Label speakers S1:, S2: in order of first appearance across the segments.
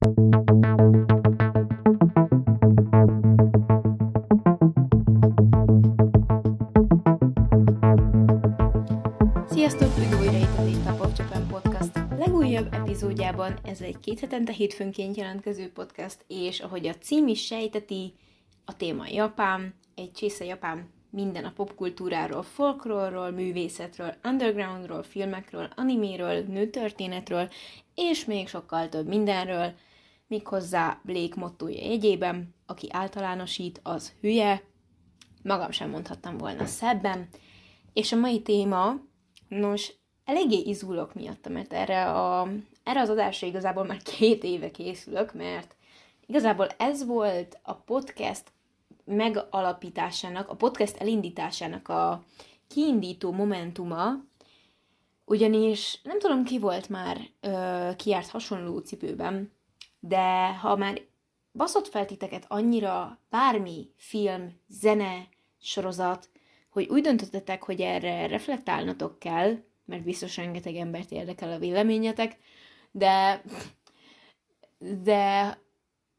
S1: Sziasztok, újra itt a Data Pop Japan Podcast legújabb epizódjában. Ez egy két hetente hétfőnként jelentkező podcast, és ahogy a cím is sejteti, a téma Japán, egy csésze Japán minden a popkultúráról, folklórról, művészetről, undergroundról, filmekről, animéről, nőtörténetről, és még sokkal több mindenről, méghozzá Blake mottoja jegyében, aki általánosít, az hülye, magam sem mondhattam volna szebben, és a mai téma, nos, eléggé izgulok miatt, mert erre, a, erre az adásra igazából már két éve készülök, mert igazából ez volt a podcast megalapításának, a podcast elindításának a kiindító momentuma, ugyanis nem tudom ki volt már ö, kiárt hasonló cipőben, de ha már baszott fel titeket annyira bármi film, zene, sorozat, hogy úgy döntöttetek, hogy erre reflektálnatok kell, mert biztos rengeteg embert érdekel a véleményetek, de de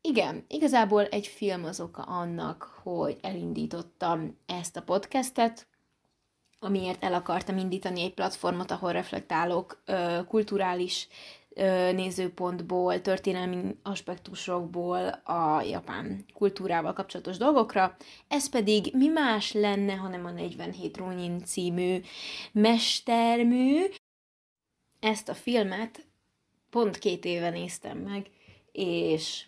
S1: igen, igazából egy film az oka annak, hogy elindítottam ezt a podcastet, amiért el akartam indítani egy platformot, ahol reflektálok ö, kulturális nézőpontból, történelmi aspektusokból a japán kultúrával kapcsolatos dolgokra. Ez pedig mi más lenne, hanem a 47 Ronin című mestermű. Ezt a filmet pont két éve néztem meg, és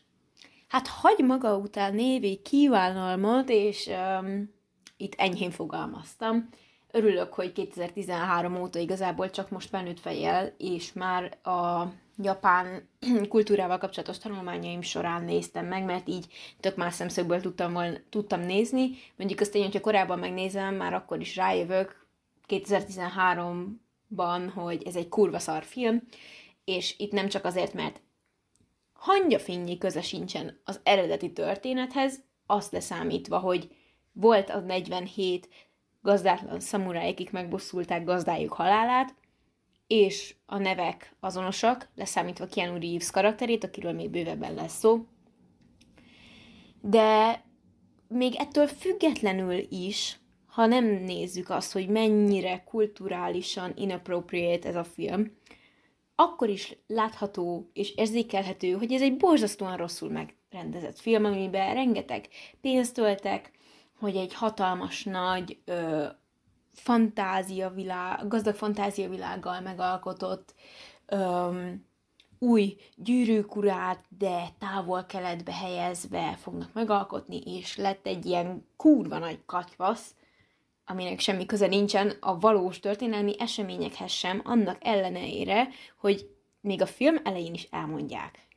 S1: hát hagy maga után névi kívánalmat, és um, itt enyhén fogalmaztam. Örülök, hogy 2013 óta igazából csak most felnőtt fejjel, és már a japán kultúrával kapcsolatos tanulmányaim során néztem meg, mert így tök más szemszögből tudtam, volna, tudtam nézni. Mondjuk azt én, hogyha korábban megnézem, már akkor is rájövök 2013-ban, hogy ez egy kurva szar film, és itt nem csak azért, mert hangyafényi köze sincsen az eredeti történethez, azt leszámítva, hogy volt a 47 gazdátlan szamuráj, akik megbosszulták gazdájuk halálát, és a nevek azonosak, leszámítva Keanu Reeves karakterét, akiről még bővebben lesz szó. De még ettől függetlenül is, ha nem nézzük azt, hogy mennyire kulturálisan inappropriate ez a film, akkor is látható és érzékelhető, hogy ez egy borzasztóan rosszul megrendezett film, amiben rengeteg pénzt töltek, hogy egy hatalmas nagy ö, fantáziavilág, gazdag fantáziavilággal megalkotott ö, új gyűrűkurát, de távol-keletbe helyezve fognak megalkotni, és lett egy ilyen kurva nagy katyvasz, aminek semmi köze nincsen a valós történelmi eseményekhez sem, annak ellenére, hogy még a film elején is elmondják,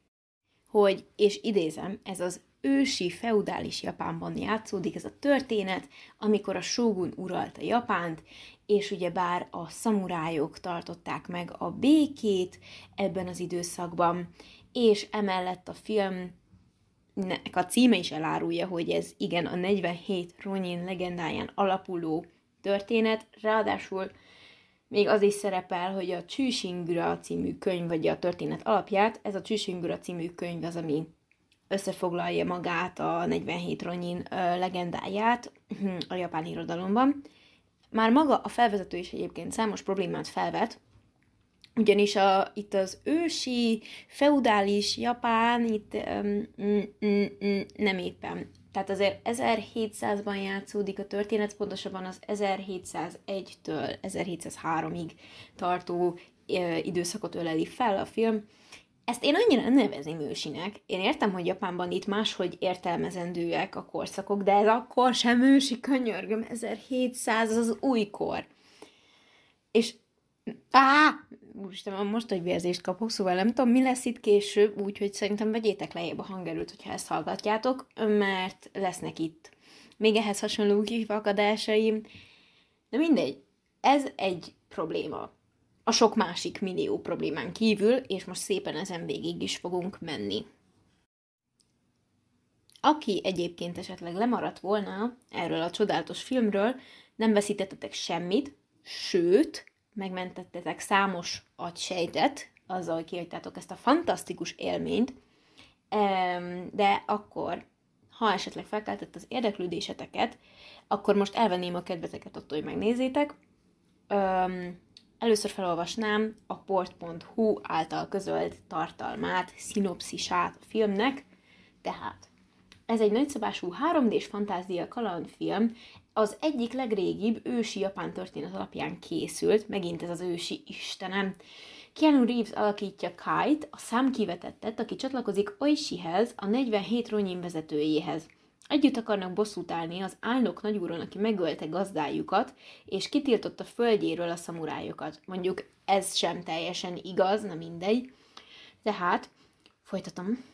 S1: hogy, és idézem, ez az ősi feudális Japánban játszódik ez a történet, amikor a shogun uralta Japánt, és ugye bár a szamurájok tartották meg a békét ebben az időszakban, és emellett a film a címe is elárulja, hogy ez igen a 47 Ronin legendáján alapuló történet, ráadásul még az is szerepel, hogy a Csűsingura című könyv, vagy a történet alapját, ez a Csűsingura című könyv az, ami összefoglalja magát a 47 Ronin legendáját a japán irodalomban. Már maga a felvezető is egyébként számos problémát felvet, ugyanis a, itt az ősi, feudális Japán itt um, nem éppen. Tehát azért 1700-ban játszódik a történet, pontosabban az 1701-től 1703-ig tartó uh, időszakot öleli fel a film. Ezt én annyira nem ősinek. Én értem, hogy Japánban itt máshogy értelmezendőek a korszakok, de ez akkor sem ősi, könyörgöm, 1700 az az újkor. És Á, úristen, most egy vérzést kapok, szóval nem tudom, mi lesz itt később, úgyhogy szerintem vegyétek lejjebb a hangerőt, hogyha ezt hallgatjátok, mert lesznek itt még ehhez hasonló kifakadásaim. De mindegy, ez egy probléma. A sok másik millió problémán kívül, és most szépen ezen végig is fogunk menni. Aki egyébként esetleg lemaradt volna erről a csodálatos filmről, nem veszítettetek semmit, sőt, megmentettetek számos agysejtet, azzal kihagytátok ezt a fantasztikus élményt, de akkor, ha esetleg felkeltett az érdeklődéseteket, akkor most elvenném a kedveteket attól, hogy megnézzétek. Először felolvasnám a port.hu által közölt tartalmát, szinopszisát a filmnek. Tehát ez egy nagyszabású 3D-s fantázia kalandfilm, az egyik legrégibb ősi japán történet alapján készült, megint ez az ősi istenem. Keanu Reeves alakítja Kite, a számkivetettet, aki csatlakozik Oishihez, a 47 Ronin vezetőjéhez. Együtt akarnak bosszút állni az álnok nagyúron, aki megölte gazdájukat, és kitiltotta földjéről a szamurájokat. Mondjuk ez sem teljesen igaz, na mindegy. Tehát, folytatom,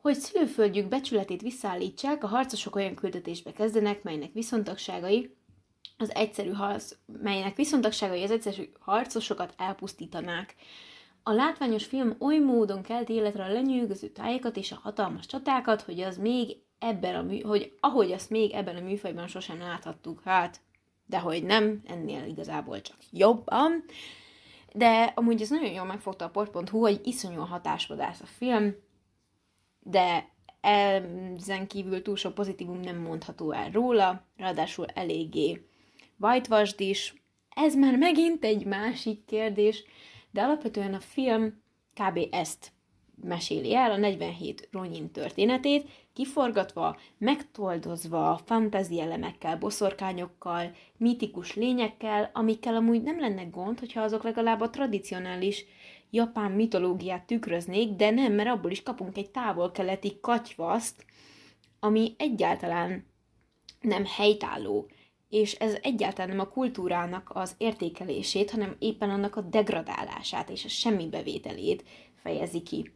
S1: hogy szülőföldjük becsületét visszaállítsák, a harcosok olyan küldetésbe kezdenek, melynek viszontagságai az egyszerű harc, melynek viszontagságai az egyszerű harcosokat elpusztítanák. A látványos film oly módon kelt életre a lenyűgöző tájékat és a hatalmas csatákat, hogy az még ebben a mű, hogy ahogy azt még ebben a műfajban sosem láthattuk, hát, de hogy nem, ennél igazából csak jobban. De amúgy ez nagyon jól megfogta a port.hu, hogy iszonyú hatásvadász a film, de ezen kívül túl sok pozitívum nem mondható el róla, ráadásul eléggé whitewashed is. Ez már megint egy másik kérdés, de alapvetően a film kb. ezt meséli el, a 47 Ronin történetét, kiforgatva, megtoldozva fantasy elemekkel, boszorkányokkal, mítikus lényekkel, amikkel amúgy nem lenne gond, hogyha azok legalább a tradicionális japán mitológiát tükröznék, de nem, mert abból is kapunk egy távol-keleti katyvaszt, ami egyáltalán nem helytálló, és ez egyáltalán nem a kultúrának az értékelését, hanem éppen annak a degradálását és a semmi bevételét fejezi ki.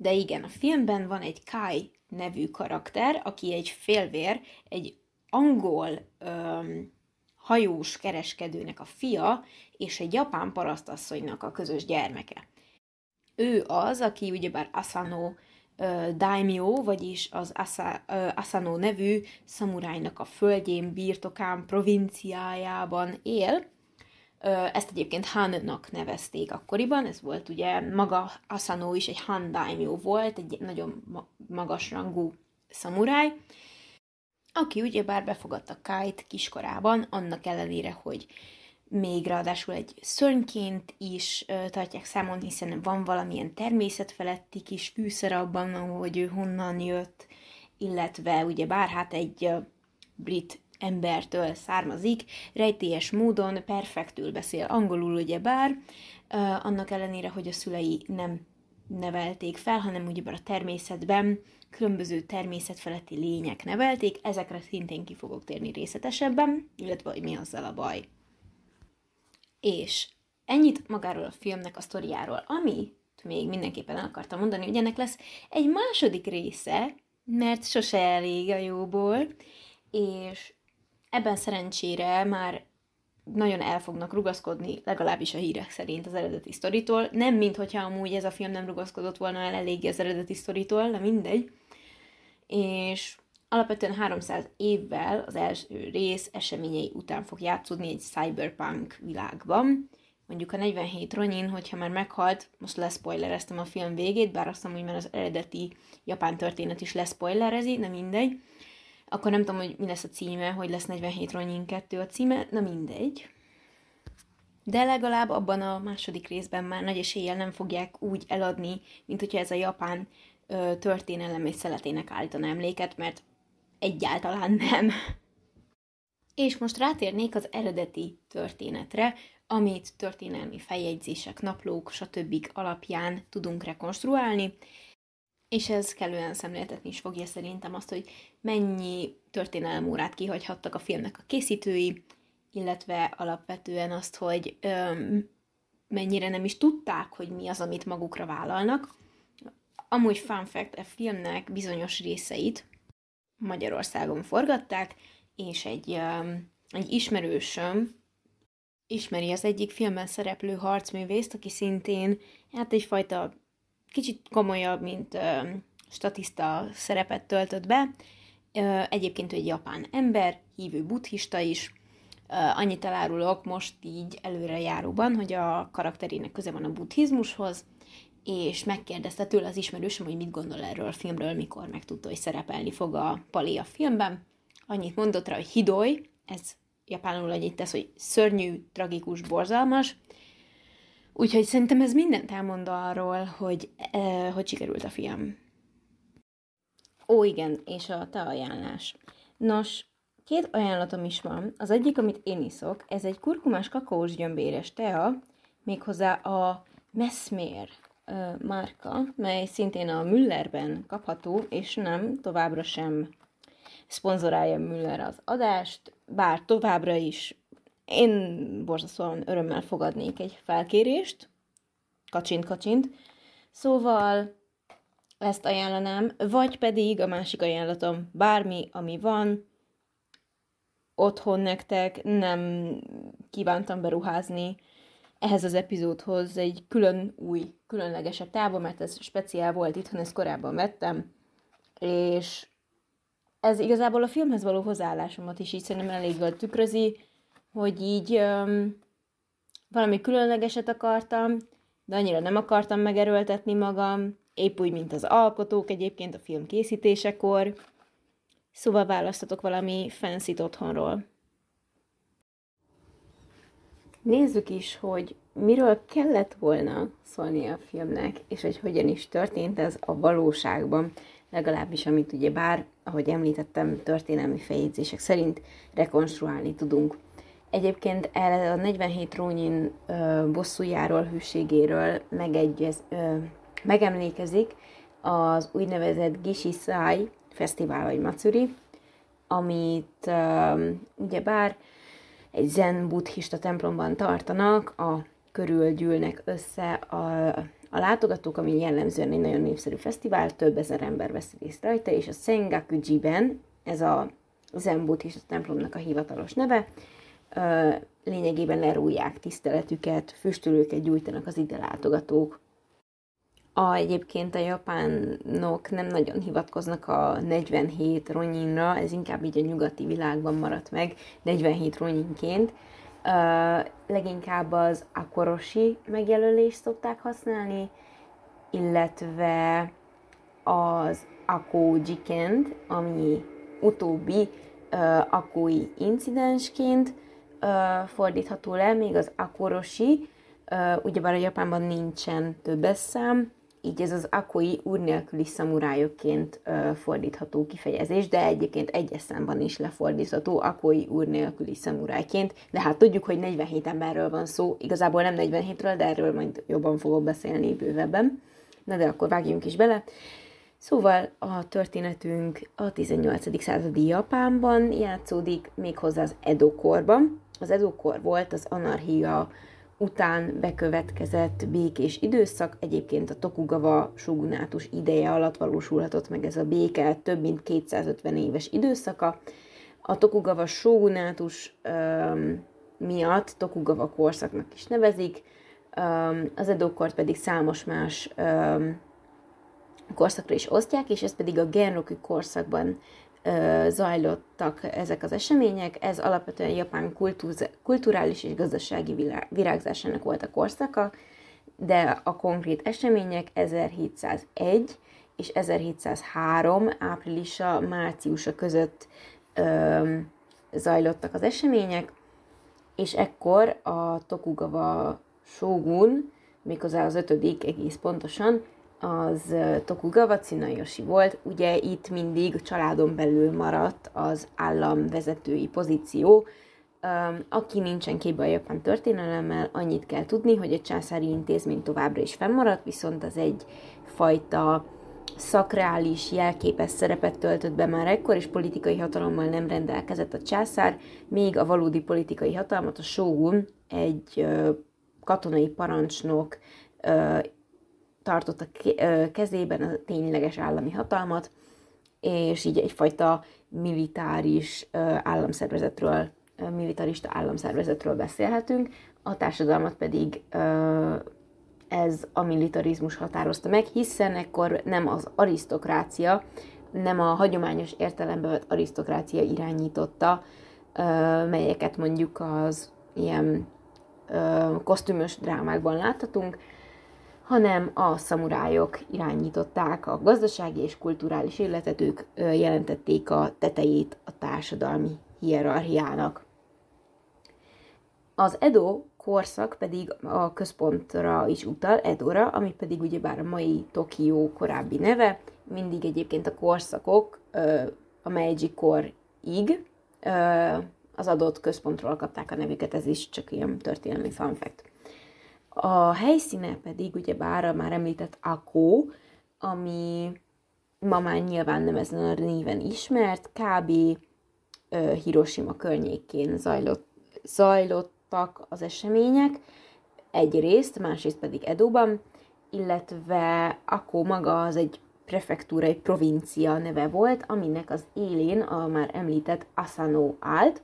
S1: De igen, a filmben van egy Kai nevű karakter, aki egy félvér, egy angol öm, hajós kereskedőnek a fia, és egy japán parasztasszonynak a közös gyermeke. Ő az, aki ugyebár Asano daimyo, vagyis az Asa, Asano nevű szamurájnak a földjén, birtokán, provinciájában él. Ezt egyébként Hannak nevezték akkoriban, ez volt ugye, maga Asano is egy Han daimyo volt, egy nagyon magas rangú szamuráj, aki ugyebár befogadta Kite kiskorában, annak ellenére, hogy még ráadásul egy szörnyként is tartják számon, hiszen van valamilyen természetfeletti kis fűszer abban, hogy ő honnan jött, illetve ugye bár hát egy brit embertől származik, rejtélyes módon perfektül beszél angolul, ugye bár, annak ellenére, hogy a szülei nem nevelték fel, hanem ugyebár a természetben különböző természetfeletti lények nevelték, ezekre szintén ki fogok térni részletesebben, illetve hogy mi azzal a baj. És ennyit magáról a filmnek a sztoriáról, ami még mindenképpen el akartam mondani, hogy ennek lesz egy második része, mert sose elég a jóból, és ebben szerencsére már nagyon el fognak rugaszkodni, legalábbis a hírek szerint az eredeti sztoritól. Nem, mint hogyha amúgy ez a film nem rugaszkodott volna el eléggé az eredeti sztoritól, de mindegy. És alapvetően 300 évvel az első rész eseményei után fog játszódni egy cyberpunk világban. Mondjuk a 47 Ronin, hogyha már meghalt, most leszpoilereztem a film végét, bár azt mondom, hogy már az eredeti japán történet is leszpoilerezi, de mindegy. Akkor nem tudom, hogy mi lesz a címe, hogy lesz 47 Ronin 2 a címe, na mindegy. De legalább abban a második részben már nagy eséllyel nem fogják úgy eladni, mint hogyha ez a japán ö, történelem és szeletének állítana emléket, mert egyáltalán nem. És most rátérnék az eredeti történetre, amit történelmi feljegyzések, naplók, stb. alapján tudunk rekonstruálni, és ez kellően szemléltetni is fogja szerintem azt, hogy mennyi történelemórát kihagyhattak a filmnek a készítői, illetve alapvetően azt, hogy öm, mennyire nem is tudták, hogy mi az, amit magukra vállalnak. Amúgy fun fact, a filmnek bizonyos részeit Magyarországon forgatták, és egy, um, egy ismerősöm ismeri az egyik filmben szereplő harcművészt, aki szintén hát egyfajta kicsit komolyabb, mint um, statiszta szerepet töltött be. Uh, egyébként ő egy japán ember, hívő buddhista is. Uh, annyit elárulok most így előre járóban, hogy a karakterének köze van a buddhizmushoz, és megkérdezte tőle az ismerősöm, hogy mit gondol erről a filmről, mikor megtudta, hogy szerepelni fog a Pali a filmben. Annyit mondott rá, hogy hidoly, ez japánul annyit tesz, hogy szörnyű, tragikus, borzalmas. Úgyhogy szerintem ez mindent elmond arról, hogy, eh, hogy sikerült a film. Ó, igen, és a te ajánlás. Nos, két ajánlatom is van. Az egyik, amit én iszok, ez egy kurkumás kakaós gyömbéres tea, méghozzá a Mesmer márka, mely szintén a Müllerben kapható, és nem, továbbra sem szponzorálja Müller az adást, bár továbbra is én borzasztóan örömmel fogadnék egy felkérést, kacsint-kacsint, szóval ezt ajánlanám, vagy pedig a másik ajánlatom, bármi, ami van, otthon nektek, nem kívántam beruházni. Ehhez az epizódhoz egy külön új, különlegesebb tába, mert ez speciál volt itthon, ezt korábban vettem, és ez igazából a filmhez való hozzáállásomat is így szerintem elég jól tükrözi, hogy így um, valami különlegeset akartam, de annyira nem akartam megerőltetni magam, épp úgy, mint az alkotók egyébként a film készítésekor, szóval választatok valami fancy otthonról. Nézzük is, hogy miről kellett volna szólni a filmnek, és hogy hogyan is történt ez a valóságban, legalábbis amit ugye bár, ahogy említettem, történelmi feljegyzések szerint rekonstruálni tudunk. Egyébként el a 47 Rónyin ö, bosszújáról, hűségéről megegyez, ö, megemlékezik az úgynevezett Gishisai Fesztivál vagy Matsuri, amit ö, ugye bár egy zen buddhista templomban tartanak, a körül gyűlnek össze a, a látogatók, ami jellemzően egy nagyon népszerű fesztivál, több ezer ember vesz részt rajta, és a Sengakuji-ben, ez a zen buddhista templomnak a hivatalos neve, lényegében lerújják tiszteletüket, füstölőket gyújtanak az ide látogatók. A, egyébként a japánok nem nagyon hivatkoznak a 47 ronyinra, ez inkább így a nyugati világban maradt meg 47 ronyinként. Uh, leginkább az akorosi megjelölést szokták használni, illetve az akójikent, ami utóbbi uh, akói incidensként fordítható le, még az akorosi, ugyebár a Japánban nincsen többes szám, így ez az akoi úr nélküli szamurájokként fordítható kifejezés, de egyébként egyes számban is lefordítható akoi úr nélküli szamurájként, de hát tudjuk, hogy 47 emberről van szó, igazából nem 47-ről, de erről majd jobban fogok beszélni bővebben. Na de akkor vágjunk is bele. Szóval a történetünk a 18. századi Japánban játszódik, méghozzá az Edo-korban. Az Edo-kor volt az anarchia után bekövetkezett békés időszak, egyébként a Tokugawa shogunátus ideje alatt valósulhatott meg ez a béke több mint 250 éves időszaka. A Tokugawa shogunátus um, miatt Tokugawa korszaknak is nevezik, um, az Edo-kort pedig számos más um, korszakra is osztják, és ez pedig a Genroku korszakban zajlottak ezek az események. Ez alapvetően Japán kulturális és gazdasági virágzásának volt a korszaka, de a konkrét események 1701 és 1703 áprilisa, márciusa között ö, zajlottak az események, és ekkor a Tokugawa shogun, méghozzá az ötödik egész pontosan, az Tokugawa Tsunayoshi volt. Ugye itt mindig családon belül maradt az államvezetői pozíció. Aki nincsen képbe a japán történelemmel, annyit kell tudni, hogy a császári intézmény továbbra is fennmaradt, viszont az egy fajta szakrális, jelképes szerepet töltött be már ekkor, és politikai hatalommal nem rendelkezett a császár, még a valódi politikai hatalmat a shogun, egy katonai parancsnok tartott a kezében a tényleges állami hatalmat, és így egyfajta militáris államszervezetről, militarista államszervezetről beszélhetünk, a társadalmat pedig ez a militarizmus határozta meg, hiszen ekkor nem az arisztokrácia, nem a hagyományos értelemben vett arisztokrácia irányította, melyeket mondjuk az ilyen kosztümös drámákban láthatunk, hanem a szamurájok irányították a gazdasági és kulturális életet, ők jelentették a tetejét a társadalmi hierarchiának. Az Edo korszak pedig a központra is utal, Edora, ami pedig ugyebár a mai Tokió korábbi neve, mindig egyébként a korszakok a Meiji korig az adott központról kapták a nevüket, ez is csak ilyen történelmi fun. A helyszíne pedig ugyebár a már említett Akó, ami ma már nyilván nem ezen a néven ismert, kb. Hiroshima környékén zajlott, zajlottak az események, egyrészt, másrészt pedig Edóban, illetve Akó maga az egy prefektúra, egy provincia neve volt, aminek az élén a már említett Asano állt,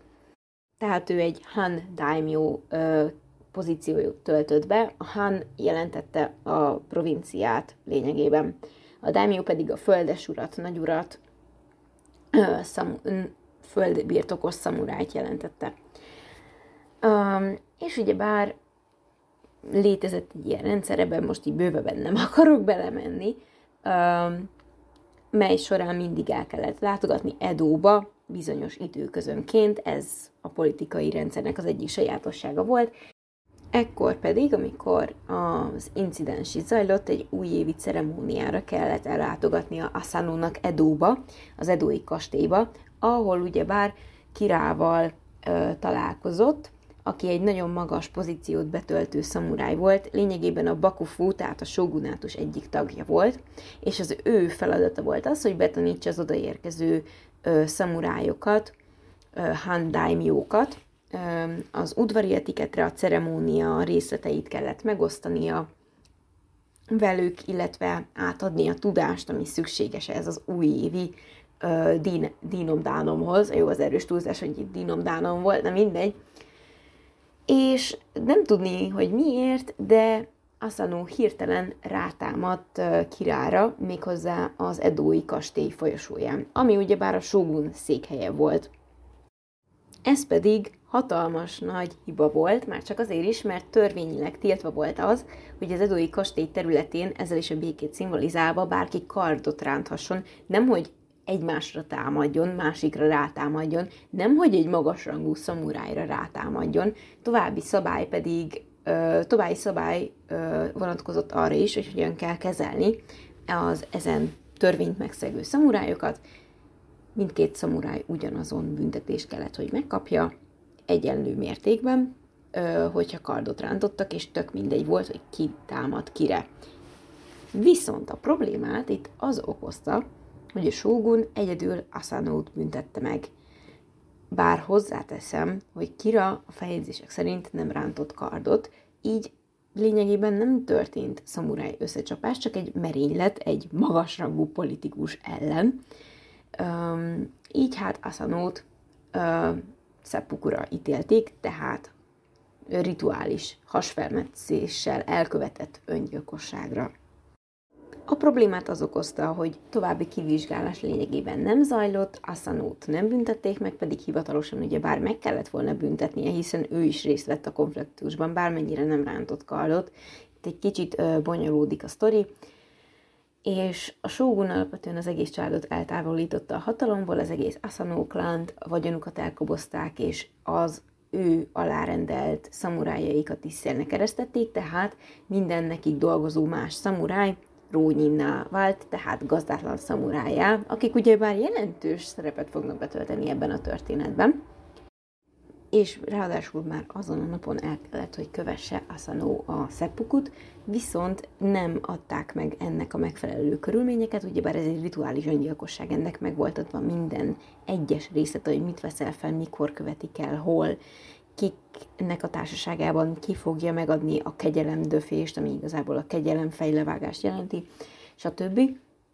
S1: tehát ő egy Han daimyo pozíciót töltött be, a Han jelentette a provinciát lényegében. A daimyo pedig a földesurat, nagyurat, szam, földbirtokos szamurájt jelentette. És ugye bár létezett egy ilyen rendszer, ebben most így bővebben nem akarok belemenni, mely során mindig el kellett látogatni Edóba, bizonyos időközönként, ez a politikai rendszernek az egyik sajátossága volt. Ekkor pedig, amikor az incidens is zajlott, egy újévi ceremóniára kellett ellátogatni a Asanónak Edóba, az Edói kastélyba, ahol ugyebár Kirával ö, találkozott, aki egy nagyon magas pozíciót betöltő szamuráj volt, lényegében a Bakufu, tehát a shogunátus egyik tagja volt, és az ő feladata volt az, hogy betanítsa az odaérkező ö, szamurájokat, ö, Han daimjókat, ö, az udvari etiketre, a ceremónia részleteit kellett megosztania velük, illetve átadni a tudást, ami szükséges ez az újévi dín, dínomdánomhoz. Jó, az erős túlzás, hogy dínomdánom volt, de mindegy és nem tudni, hogy miért, de Asano hirtelen rátámadt Kirára, méghozzá az Edói kastély folyosóján, ami ugyebár a Shogun székhelye volt. Ez pedig hatalmas nagy hiba volt, már csak azért is, mert törvényileg tiltva volt az, hogy az Edói kastély területén ezzel is a békét szimbolizálva bárki kardot ránthasson, nemhogy egymásra támadjon, másikra rátámadjon, nem hogy egy magasrangú szamurájra rátámadjon, további szabály pedig, további szabály vonatkozott arra is, hogy hogyan kell kezelni az ezen törvényt megszegő szamurájokat. Mindkét szamuráj ugyanazon büntetést kellett, hogy megkapja, egyenlő mértékben, hogyha kardot rántottak, és tök mindegy volt, hogy ki támad kire. Viszont a problémát itt az okozta, hogy a sógun egyedül Asanót büntette meg. Bár hozzáteszem, hogy Kira a feljegyzések szerint nem rántott kardot, így lényegében nem történt szamuráj összecsapás, csak egy merénylet egy magasrangú politikus ellen. Üm, így hát Asanót Szeppukura ítélték, tehát rituális hasfelmetszéssel elkövetett öngyilkosságra. A problémát az okozta, hogy további kivizsgálás lényegében nem zajlott, Asanót nem büntették meg, pedig hivatalosan ugye bár meg kellett volna büntetnie, hiszen ő is részt vett a konfliktusban, bármennyire nem rántott kardot. Itt egy kicsit ö, bonyolódik a sztori, és a Shogun alapvetően az egész családot eltávolította a hatalomból, az egész Asano klant, a vagyonukat elkobozták, és az ő alárendelt szamurájaikat is szélnek keresztették, tehát minden nekik dolgozó más szamuráj rónyinná vált, tehát gazdátlan szamurájá, akik ugyebár jelentős szerepet fognak betölteni ebben a történetben, és ráadásul már azon a napon el kellett, hogy kövesse Asano a szeppukut, viszont nem adták meg ennek a megfelelő körülményeket, ugyebár ez egy rituális öngyilkosság, ennek meg volt adva minden egyes részlet, hogy mit veszel fel, mikor követik el, hol, kiknek a társaságában ki fogja megadni a kegyelem döfést, ami igazából a kegyelem fejlevágást jelenti, stb.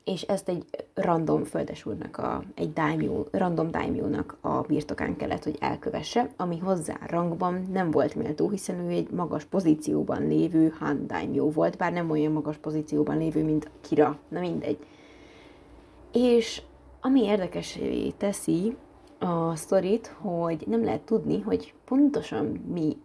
S1: És ezt egy random földesúrnak, a, egy daimyo, random daimyo-nak a birtokán kellett, hogy elkövesse, ami hozzá rangban nem volt méltó, hiszen ő egy magas pozícióban lévő Han daimyo volt, bár nem olyan magas pozícióban lévő, mint Kira, na mindegy. És ami érdekesé teszi a sztorit, hogy nem lehet tudni, hogy pontosan mi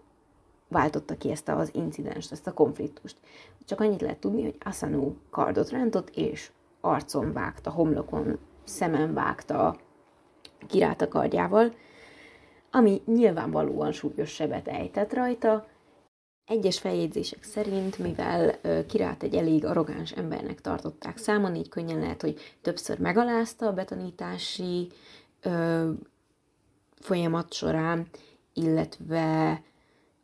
S1: váltotta ki ezt az incidenst, ezt a konfliktust. Csak annyit lehet tudni, hogy Asano kardot rántott, és arcon vágta, homlokon, szemen vágta kirát a kardjával, ami nyilvánvalóan súlyos sebet ejtett rajta. Egyes feljegyzések szerint, mivel Kirát egy elég arrogáns embernek tartották számon, így könnyen lehet, hogy többször megalázta a betanítási ö, folyamat során, illetve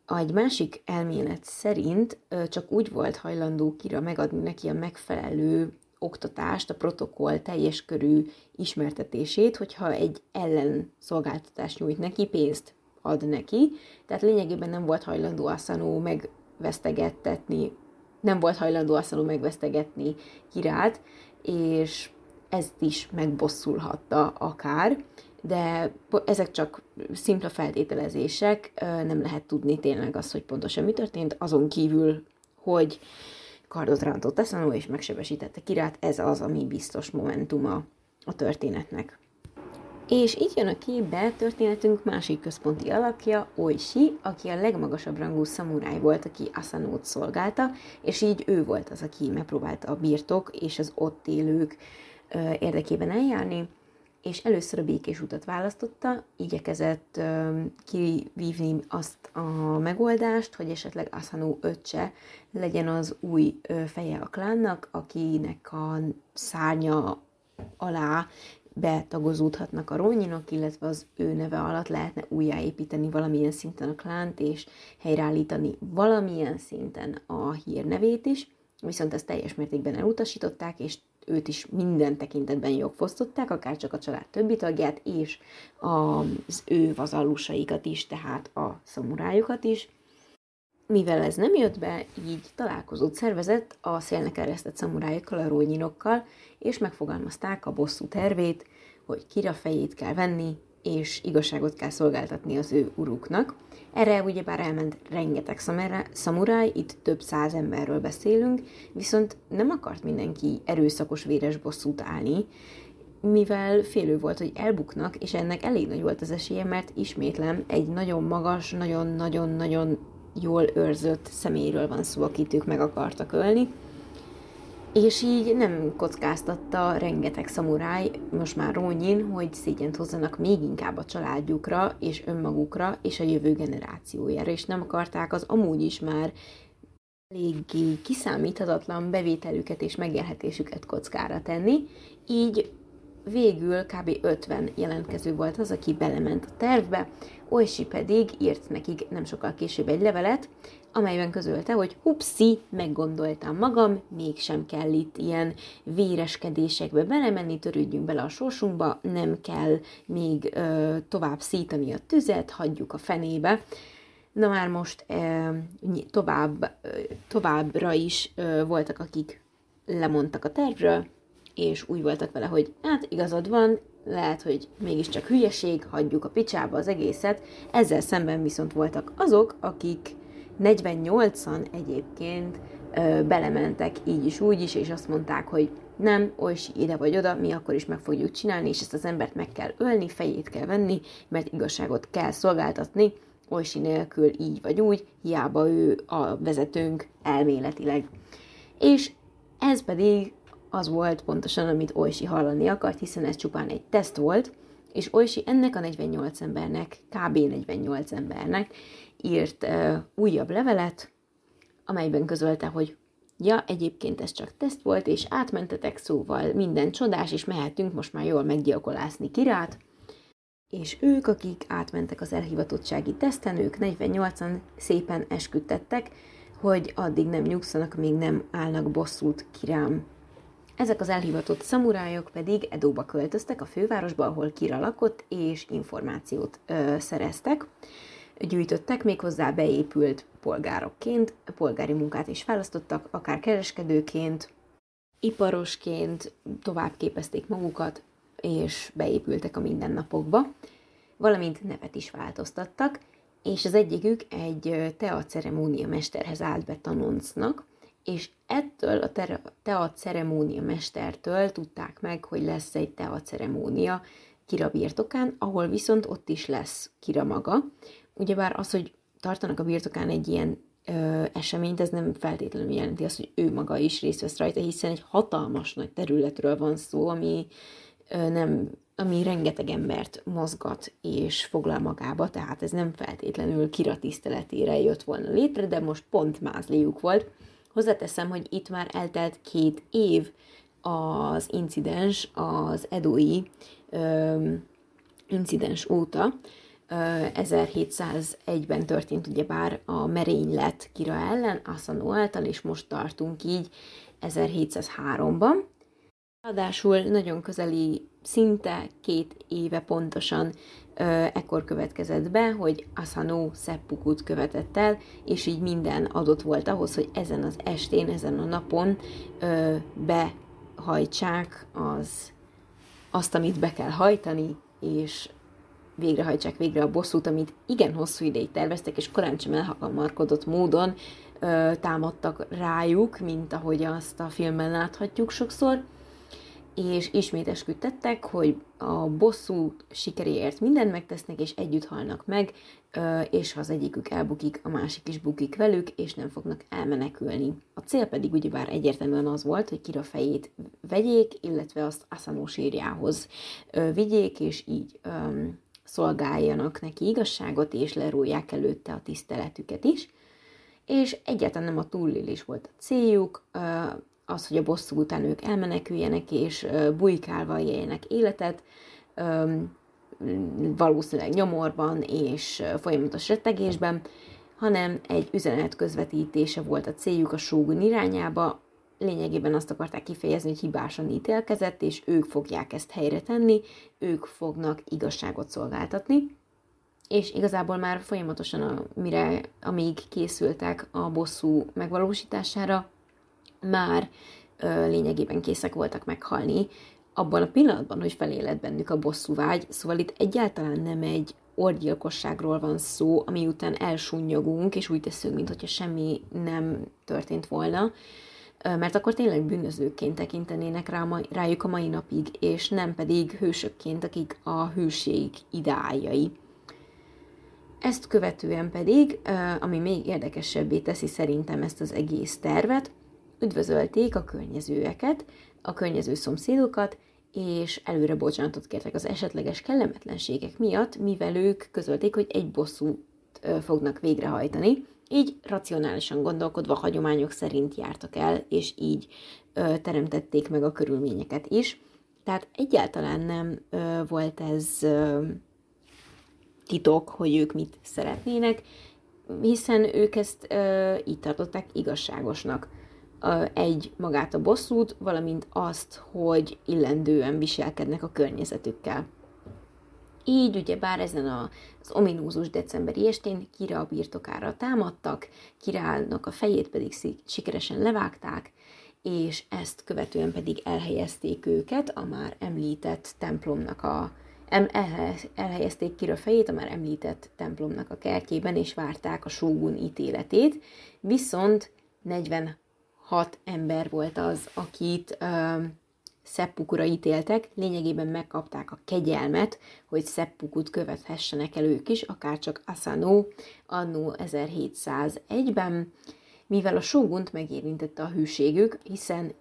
S1: egy másik elmélet szerint csak úgy volt hajlandó Kira megadni neki a megfelelő oktatást, a protokoll teljes körű ismertetését, hogyha egy ellenszolgáltatást nyújt neki, pénzt ad neki. Tehát lényegében nem volt hajlandó Asano megvesztegettetni, nem volt hajlandó Asano megvesztegetni Kirát, és ezt is megbosszulhatta akár, de ezek csak szimpla feltételezések, nem lehet tudni tényleg az, hogy pontosan mi történt, azon kívül, hogy kardot rántott Asano és megsebesítette Kirát, ez az, ami biztos momentuma a történetnek. És itt jön a képbe történetünk másik központi alakja, Oishi, aki a legmagasabb rangú szamuráj volt, aki Asanót szolgálta, és így ő volt az, aki megpróbálta a birtok és az ott élők érdekében eljárni, és először a békés utat választotta, igyekezett kivívni azt a megoldást, hogy esetleg Asano öccse legyen az új feje a klánnak, akinek a szárnya alá betagozódhatnak a rónyinok, illetve az ő neve alatt lehetne újjáépíteni valamilyen szinten a klánt, és helyreállítani valamilyen szinten a hírnevét is, viszont ezt teljes mértékben elutasították, és őt is minden tekintetben jogfosztották, akár csak a család többi tagját, és az ő vazallusaikat is, tehát a szamurájukat is. Mivel ez nem jött be, így találkozót szervezett a szélnek eresztett szamurájukkal, a rónyinokkal, és megfogalmazták a bosszú tervét, hogy kira fejét kell venni, és igazságot kell szolgáltatni az ő uruknak. Erre ugyebár elment rengeteg szamuráj, itt több száz emberről beszélünk, viszont nem akart mindenki erőszakos véres bosszút állni, mivel félő volt, hogy elbuknak, és ennek elég nagy volt az esélye, mert ismétlem egy nagyon magas, nagyon-nagyon-nagyon jól őrzött személyről van szó, akit ők meg akartak ölni, és így nem kockáztatta rengeteg szamuráj, most már Rónyin, hogy szégyent hozzanak még inkább a családjukra és önmagukra és a jövő generációjára, és nem akarták az amúgy is már eléggé kiszámíthatatlan bevételüket és megélhetésüket kockára tenni, így végül kb. 50 jelentkező volt az, aki belement a tervbe, Oishi pedig írt nekik nem sokkal később egy levelet, amelyben közölte, hogy hupszi, meggondoltam magam, mégsem kell itt ilyen véreskedésekbe belemenni, törődjünk bele a sorsunkba, nem kell még ö, tovább szítani a tüzet, hagyjuk a fenébe. Na már most ö, tovább, ö, továbbra is ö, voltak, akik lemondtak a tervről, és úgy voltak vele, hogy hát igazad van, lehet, hogy mégiscsak hülyeség, hagyjuk a picsába az egészet. Ezzel szemben viszont voltak azok, akik 48-an egyébként ö, belementek így is, úgy is, és azt mondták, hogy nem, oly ide vagy oda, mi akkor is meg fogjuk csinálni, és ezt az embert meg kell ölni, fejét kell venni, mert igazságot kell szolgáltatni, Olysi nélkül így vagy úgy, hiába ő a vezetőnk elméletileg. És ez pedig az volt pontosan, amit Olysi hallani akart, hiszen ez csupán egy teszt volt, és Olysi ennek a 48 embernek, kb. 48 embernek írt újabb levelet, amelyben közölte, hogy ja, egyébként ez csak teszt volt, és átmentetek szóval minden csodás, és mehetünk most már jól meggyilkolászni kirát, és ők, akik átmentek az elhivatottsági teszten, ők 48-an szépen esküdtettek, hogy addig nem nyugszanak, még nem állnak bosszút kirám. Ezek az elhivatott szamurájok pedig Edóba költöztek, a fővárosba, ahol Kira lakott, és információt ö, szereztek, gyűjtöttek, méghozzá beépült polgárokként, polgári munkát is választottak, akár kereskedőként, iparosként tovább képezték magukat, és beépültek a mindennapokba, valamint nevet is változtattak, és az egyikük egy tea ceremónia mesterhez állt be tanoncnak, és ettől a tea ceremónia mestertől tudták meg, hogy lesz egy tea ceremónia Kira birtokán, ahol viszont ott is lesz Kira maga. Ugyebár az, hogy tartanak a birtokán egy ilyen ö, eseményt, ez nem feltétlenül jelenti azt, hogy ő maga is részt vesz rajta, hiszen egy hatalmas nagy területről van szó, ami ö, nem ami rengeteg embert mozgat és foglal magába, tehát ez nem feltétlenül kiratiszteletére jött volna létre, de most pont mázliuk volt. Hozzáteszem, hogy itt már eltelt két év az incidens, az edói ö, incidens óta, 1701-ben történt ugyebár a merénylet Kira ellen, Asano által, és most tartunk így 1703-ban. Ráadásul nagyon közeli, szinte két éve pontosan ö, ekkor következett be, hogy Asano Seppukut követett el, és így minden adott volt ahhoz, hogy ezen az estén, ezen a napon ö, behajtsák az, azt, amit be kell hajtani, és végrehajtsák végre a bosszút, amit igen hosszú ideig terveztek, és korán sem elhamarkodott módon ö, támadtak rájuk, mint ahogy azt a filmben láthatjuk sokszor, és ismét esküdtettek, hogy a bosszú sikeréért mindent megtesznek, és együtt halnak meg, és ha az egyikük elbukik, a másik is bukik velük, és nem fognak elmenekülni. A cél pedig ugyebár egyértelműen az volt, hogy Kira fejét vegyék, illetve azt Asano sírjához vigyék, és így szolgáljanak neki igazságot, és lerújják előtte a tiszteletüket is. És egyáltalán nem a túlélés volt a céljuk, az, hogy a bosszú után ők elmeneküljenek, és bujkálva éljenek életet, valószínűleg nyomorban és folyamatos rettegésben, hanem egy üzenet közvetítése volt a céljuk a sógun irányába, lényegében azt akarták kifejezni, hogy hibásan ítélkezett, és ők fogják ezt helyre tenni, ők fognak igazságot szolgáltatni, és igazából már folyamatosan, a, mire, amíg készültek a bosszú megvalósítására, már ö, lényegében készek voltak meghalni, abban a pillanatban, hogy feléled bennük a bosszú vágy, szóval itt egyáltalán nem egy orgyilkosságról van szó, ami után elsúnyogunk, és úgy teszünk, mintha semmi nem történt volna, mert akkor tényleg bűnözőként tekintenének rá, rájuk a mai napig, és nem pedig hősökként, akik a hőség ideáljai. Ezt követően pedig, ami még érdekesebbé teszi szerintem ezt az egész tervet, üdvözölték a környezőeket, a környező szomszédokat, és előre bocsánatot kértek az esetleges kellemetlenségek miatt, mivel ők közölték, hogy egy bosszút fognak végrehajtani, így racionálisan gondolkodva hagyományok szerint jártak el, és így ö, teremtették meg a körülményeket is. Tehát egyáltalán nem ö, volt ez ö, titok, hogy ők mit szeretnének, hiszen ők ezt ö, így tartották igazságosnak. Egy magát a bosszút, valamint azt, hogy illendően viselkednek a környezetükkel. Így ugye bár ezen az ominózus decemberi estén Kira a birtokára támadtak, Kirának a fejét pedig sikeresen levágták, és ezt követően pedig elhelyezték őket a már említett templomnak a elhelyezték Kira fejét a már említett templomnak a kertjében, és várták a sógun ítéletét, viszont 46 ember volt az, akit Szeppukura ítéltek, lényegében megkapták a kegyelmet, hogy Szeppukut követhessenek el ők is, akárcsak Asano annó 1701-ben, mivel a sógunt megérintette a hűségük, hiszen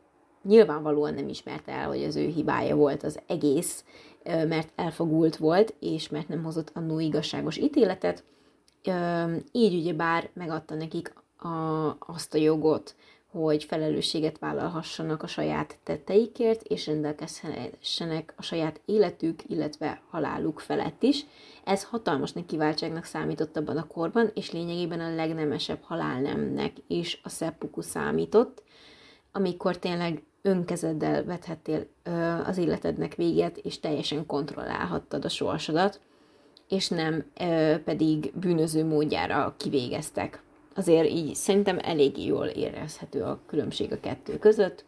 S1: nyilvánvalóan nem ismerte el, hogy az ő hibája volt az egész, mert elfogult volt, és mert nem hozott annó igazságos ítéletet, így ugye bár megadta nekik a, azt a jogot, hogy felelősséget vállalhassanak a saját tetteikért, és rendelkezhessenek a saját életük, illetve haláluk felett is. Ez hatalmas kiváltságnak számított abban a korban, és lényegében a legnemesebb halálnemnek is a seppuku számított, amikor tényleg önkezeddel vethettél az életednek véget, és teljesen kontrollálhattad a sorsodat, és nem pedig bűnöző módjára kivégeztek azért így szerintem elég jól érezhető a különbség a kettő között,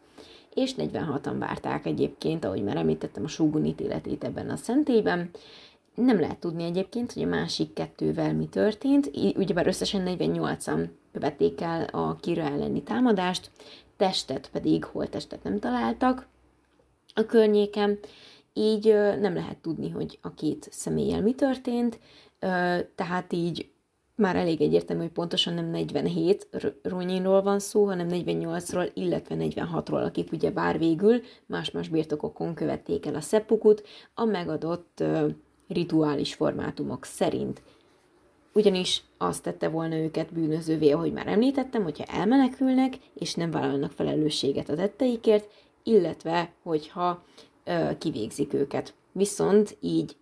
S1: és 46-an várták egyébként, ahogy már említettem, a Shogun ítéletét ebben a szentélyben. Nem lehet tudni egyébként, hogy a másik kettővel mi történt, ugyebár összesen 48-an követték el a Kira elleni támadást, testet pedig, holtestet nem találtak a környéken, így nem lehet tudni, hogy a két személlyel mi történt, tehát így már elég egyértelmű, hogy pontosan nem 47 Ronyinról van szó, hanem 48-ról, illetve 46-ról, akik ugye bár végül más-más birtokokon követték el a szeppukut a megadott uh, rituális formátumok szerint. Ugyanis azt tette volna őket bűnözővé, ahogy már említettem, hogyha elmenekülnek, és nem vállalnak felelősséget a tetteikért, illetve hogyha uh, kivégzik őket. Viszont így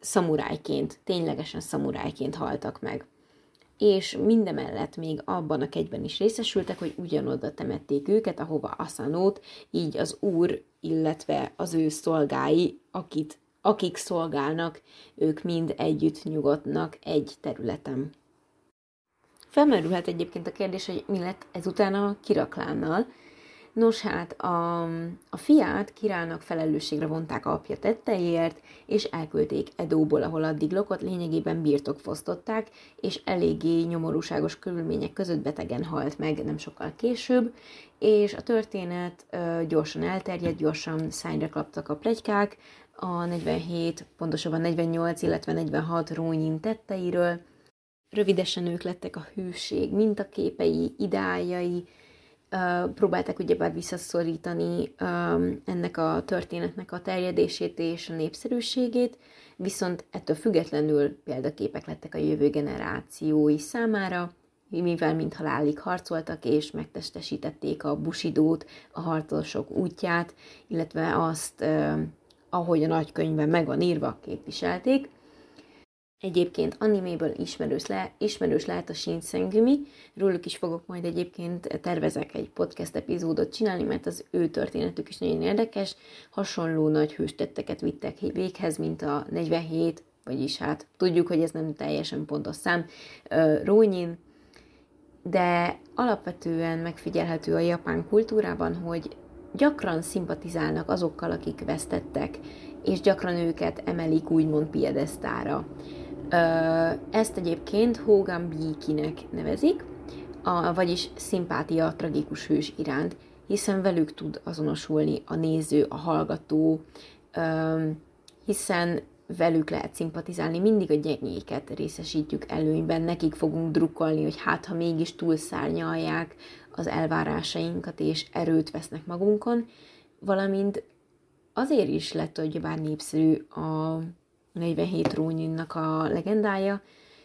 S1: szamurájként, ténylegesen szamurájként haltak meg és mindemellett még abban a kegyben is részesültek, hogy ugyanoda temették őket, ahova Asanót, így az úr, illetve az ő szolgái, akit, akik szolgálnak, ők mind együtt nyugodnak egy területen. Felmerülhet egyébként a kérdés, hogy mi lett ezután a kiraklánnal, Nos hát, a, a fiát királynak felelősségre vonták apja tetteiért, és elküldték Edóból, ahol addig lokott, lényegében birtokfosztották, és eléggé nyomorúságos körülmények között betegen halt meg nem sokkal később, és a történet ö, gyorsan elterjedt, gyorsan szányra kaptak a plegykák, a 47, pontosabban 48, illetve 46 rónyin tetteiről. Rövidesen ők lettek a hűség mintaképei, ideájai, próbálták ugyebár visszaszorítani ennek a történetnek a terjedését és a népszerűségét, viszont ettől függetlenül példaképek lettek a jövő generációi számára, mivel mint halálig harcoltak és megtestesítették a busidót, a harcosok útját, illetve azt, ahogy a nagykönyvben meg van írva, képviselték. Egyébként animéből ismerős, le, ismerős lehet a Shinsengumi, róluk is fogok majd egyébként tervezek egy podcast epizódot csinálni, mert az ő történetük is nagyon érdekes, hasonló nagy hőstetteket vittek véghez, mint a 47, vagyis hát tudjuk, hogy ez nem teljesen pontos szám, Rónyin, de alapvetően megfigyelhető a japán kultúrában, hogy gyakran szimpatizálnak azokkal, akik vesztettek, és gyakran őket emelik úgymond piedesztára. Ezt egyébként Hogan Bikinek nevezik, a, vagyis szimpátia a tragikus hős iránt, hiszen velük tud azonosulni a néző, a hallgató, hiszen velük lehet szimpatizálni, mindig a gyengéket részesítjük előnyben, nekik fogunk drukkolni, hogy hát ha mégis túlszárnyalják az elvárásainkat és erőt vesznek magunkon, valamint azért is lett, hogy bár népszerű a 47 rónyinnak a legendája,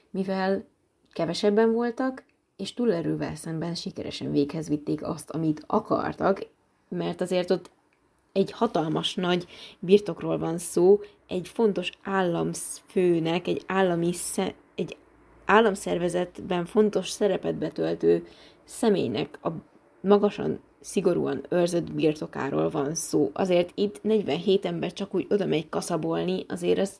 S1: mivel kevesebben voltak, és túlerővel szemben sikeresen véghez vitték azt, amit akartak, mert azért ott egy hatalmas nagy birtokról van szó, egy fontos államfőnek, egy állami sze- egy államszervezetben fontos szerepet betöltő személynek a magasan, szigorúan őrzött birtokáról van szó. Azért itt 47 ember csak úgy oda megy kaszabolni, azért ez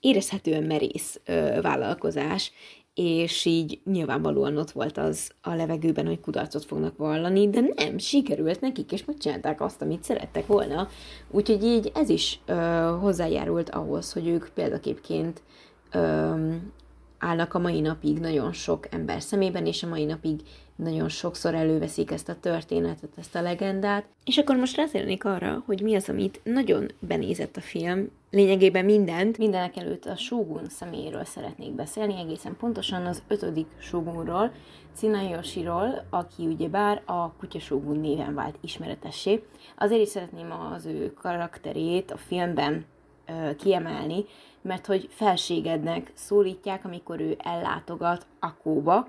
S1: érezhetően merész ö, vállalkozás, és így nyilvánvalóan ott volt az a levegőben, hogy kudarcot fognak vallani, de nem, sikerült nekik, és megcsinálták azt, amit szerettek volna. Úgyhogy így ez is ö, hozzájárult ahhoz, hogy ők példaképként ö, állnak a mai napig nagyon sok ember szemében, és a mai napig nagyon sokszor előveszik ezt a történetet, ezt a legendát. És akkor most rátérnék arra, hogy mi az, amit nagyon benézett a film, lényegében mindent. Mindenek előtt a Shogun személyéről szeretnék beszélni, egészen pontosan az ötödik Shogunról, Tsunayoshiról, aki ugyebár a Kutya Shogun néven vált ismeretessé. Azért is szeretném az ő karakterét a filmben ö, kiemelni, mert hogy felségednek szólítják, amikor ő ellátogat Akóba.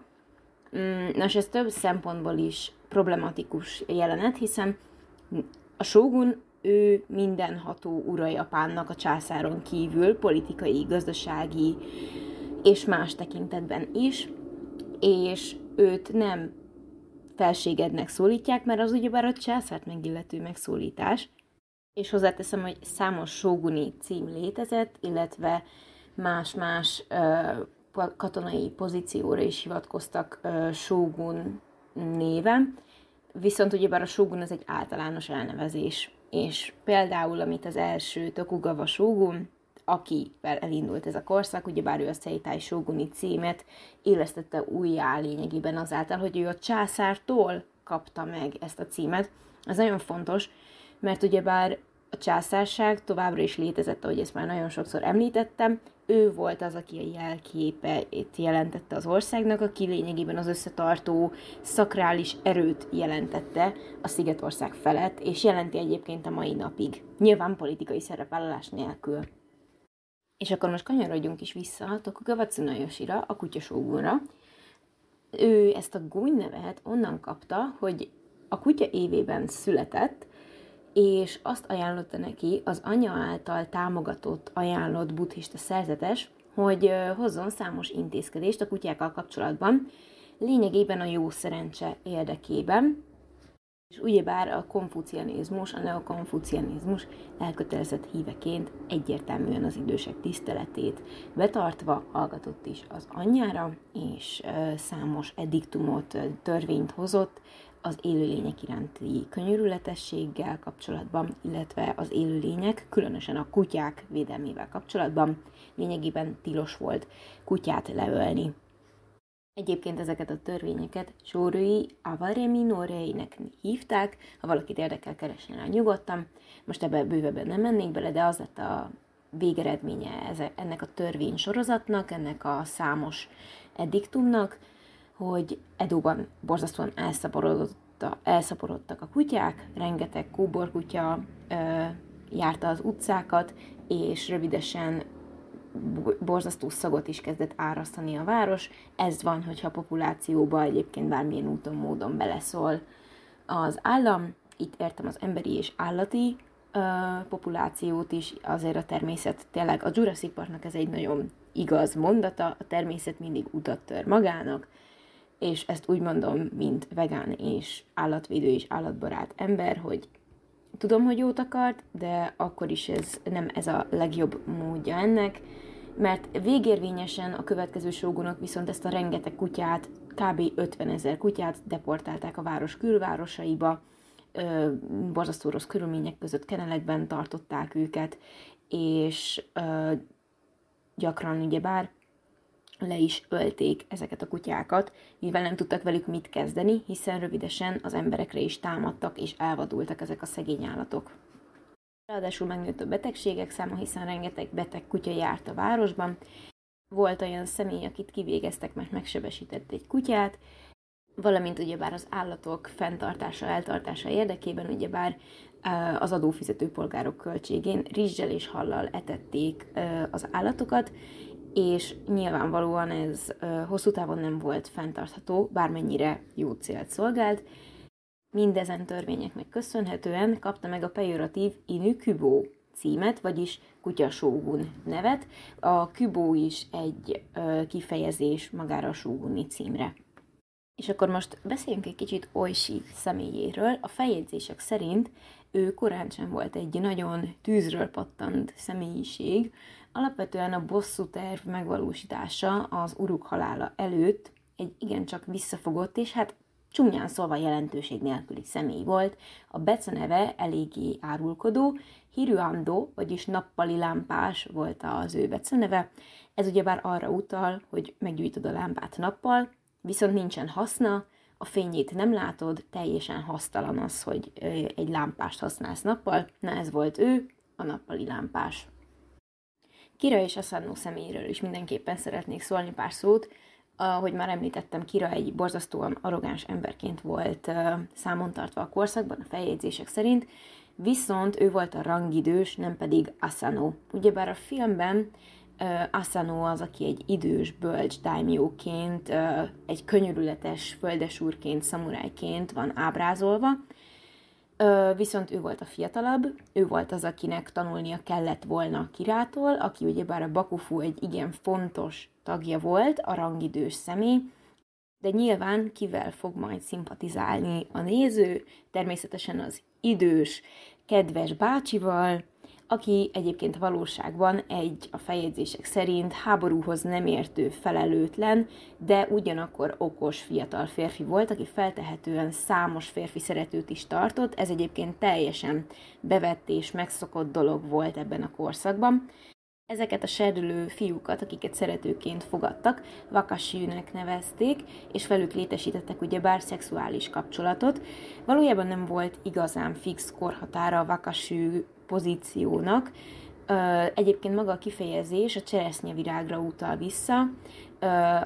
S1: Mm, nos, ez több szempontból is problematikus jelenet, hiszen a Shogun ő mindenható ura Japánnak a császáron kívül, politikai, gazdasági és más tekintetben is, és őt nem felségednek szólítják, mert az ugyebár a császárt megillető megszólítás, és hozzáteszem, hogy számos sóguni cím létezett, illetve más-más katonai pozícióra is hivatkoztak sógun néven, viszont ugyebár a sógun az egy általános elnevezés, és például, amit az első Tokugawa sógun, akivel elindult ez a korszak, ugyebár ő a Seitai sóguni címet élesztette újjá lényegében azáltal, hogy ő a császártól kapta meg ezt a címet. Ez nagyon fontos, mert ugyebár a császárság továbbra is létezett, ahogy ezt már nagyon sokszor említettem, ő volt az, aki a jelképeit jelentette az országnak, aki lényegében az összetartó szakrális erőt jelentette a Szigetország felett, és jelenti egyébként a mai napig. Nyilván politikai szerepvállalás nélkül. És akkor most kanyarodjunk is vissza Tokugawa Tsunayoshi-ra, a kutyasógunra. Ő ezt a gúny nevet onnan kapta, hogy a kutya évében született, és azt ajánlotta neki az anya által támogatott, ajánlott buddhista szerzetes, hogy hozzon számos intézkedést a kutyákkal kapcsolatban, lényegében a jó szerencse érdekében, és ugyebár a konfucianizmus, a neokonfucianizmus elkötelezett híveként egyértelműen az idősek tiszteletét betartva hallgatott is az anyjára, és számos ediktumot, törvényt hozott, az élőlények iránti könyörületességgel kapcsolatban, illetve az élőlények, különösen a kutyák védelmével kapcsolatban lényegében tilos volt kutyát leölni. Egyébként ezeket a törvényeket sórői avare minoreinek hívták, ha valakit érdekel, keresni rá nyugodtan. Most ebbe bővebben nem mennék bele, de az lett a végeredménye ennek a törvény sorozatnak, ennek a számos ediktumnak, hogy Edóban borzasztóan elszaporodtak a kutyák, rengeteg kóborkutya ö, járta az utcákat, és rövidesen borzasztó szagot is kezdett árasztani a város. Ez van, hogyha a populációba egyébként bármilyen úton, módon beleszól az állam. Itt értem az emberi és állati ö, populációt is, azért a természet tényleg, a Jurassic Parknak ez egy nagyon igaz mondata, a természet mindig utat tör magának, és ezt úgy mondom, mint vegán és állatvédő és állatbarát ember, hogy tudom, hogy jót akart, de akkor is ez nem ez a legjobb módja ennek, mert végérvényesen a következő sógunok viszont ezt a rengeteg kutyát, kb. 50 ezer kutyát deportálták a város külvárosaiba, ö, borzasztó rossz körülmények között kenelekben tartották őket, és ö, gyakran ugyebár le is ölték ezeket a kutyákat, mivel nem tudtak velük mit kezdeni, hiszen rövidesen az emberekre is támadtak és elvadultak ezek a szegény állatok. Ráadásul megnőtt a betegségek száma, hiszen rengeteg beteg kutya járt a városban. Volt olyan személy, akit kivégeztek, mert megsebesített egy kutyát, valamint ugyebár az állatok fenntartása, eltartása érdekében, ugyebár az adófizető polgárok költségén rizssel és hallal etették az állatokat, és nyilvánvalóan ez hosszú távon nem volt fenntartható, bármennyire jó célt szolgált. Mindezen törvényeknek köszönhetően kapta meg a pejoratív Inu Kubo címet, vagyis kutyasógun nevet. A Kubo is egy kifejezés magára a sóguni címre. És akkor most beszéljünk egy kicsit Oishi személyéről. A feljegyzések szerint ő korán sem volt egy nagyon tűzről pattant személyiség, Alapvetően a bosszú terv megvalósítása az uruk halála előtt egy igencsak visszafogott és hát csúnyán szólva jelentőség nélküli személy volt. A beceneve eléggé árulkodó, Hiruando, vagyis nappali lámpás volt az ő beceneve. Ez ugyebár arra utal, hogy meggyújtod a lámpát nappal, viszont nincsen haszna, a fényét nem látod, teljesen hasztalan az, hogy egy lámpást használsz nappal. Na ez volt ő, a nappali lámpás. Kira és Asano személyéről is mindenképpen szeretnék szólni pár szót. Ahogy már említettem, Kira egy borzasztóan arrogáns emberként volt számon tartva a korszakban, a feljegyzések szerint, viszont ő volt a rangidős, nem pedig Asano. Ugyebár a filmben uh, Asano az, aki egy idős, bölcs daimyoként, uh, egy könyörületes földesúrként, szamurájként van ábrázolva, viszont ő volt a fiatalabb, ő volt az, akinek tanulnia kellett volna Kirától, aki ugyebár a Bakufu egy igen fontos tagja volt, a rangidős személy, de nyilván kivel fog majd szimpatizálni a néző, természetesen az idős, kedves bácsival, aki egyébként valóságban egy a feljegyzések szerint háborúhoz nem értő felelőtlen, de ugyanakkor okos fiatal férfi volt, aki feltehetően számos férfi szeretőt is tartott, ez egyébként teljesen bevett és megszokott dolog volt ebben a korszakban. Ezeket a serdülő fiúkat, akiket szeretőként fogadtak, vakasűnek nevezték, és velük létesítettek ugyebár szexuális kapcsolatot. Valójában nem volt igazán fix korhatára a vakasű pozíciónak. Egyébként maga a kifejezés a cseresznyevirágra utal vissza,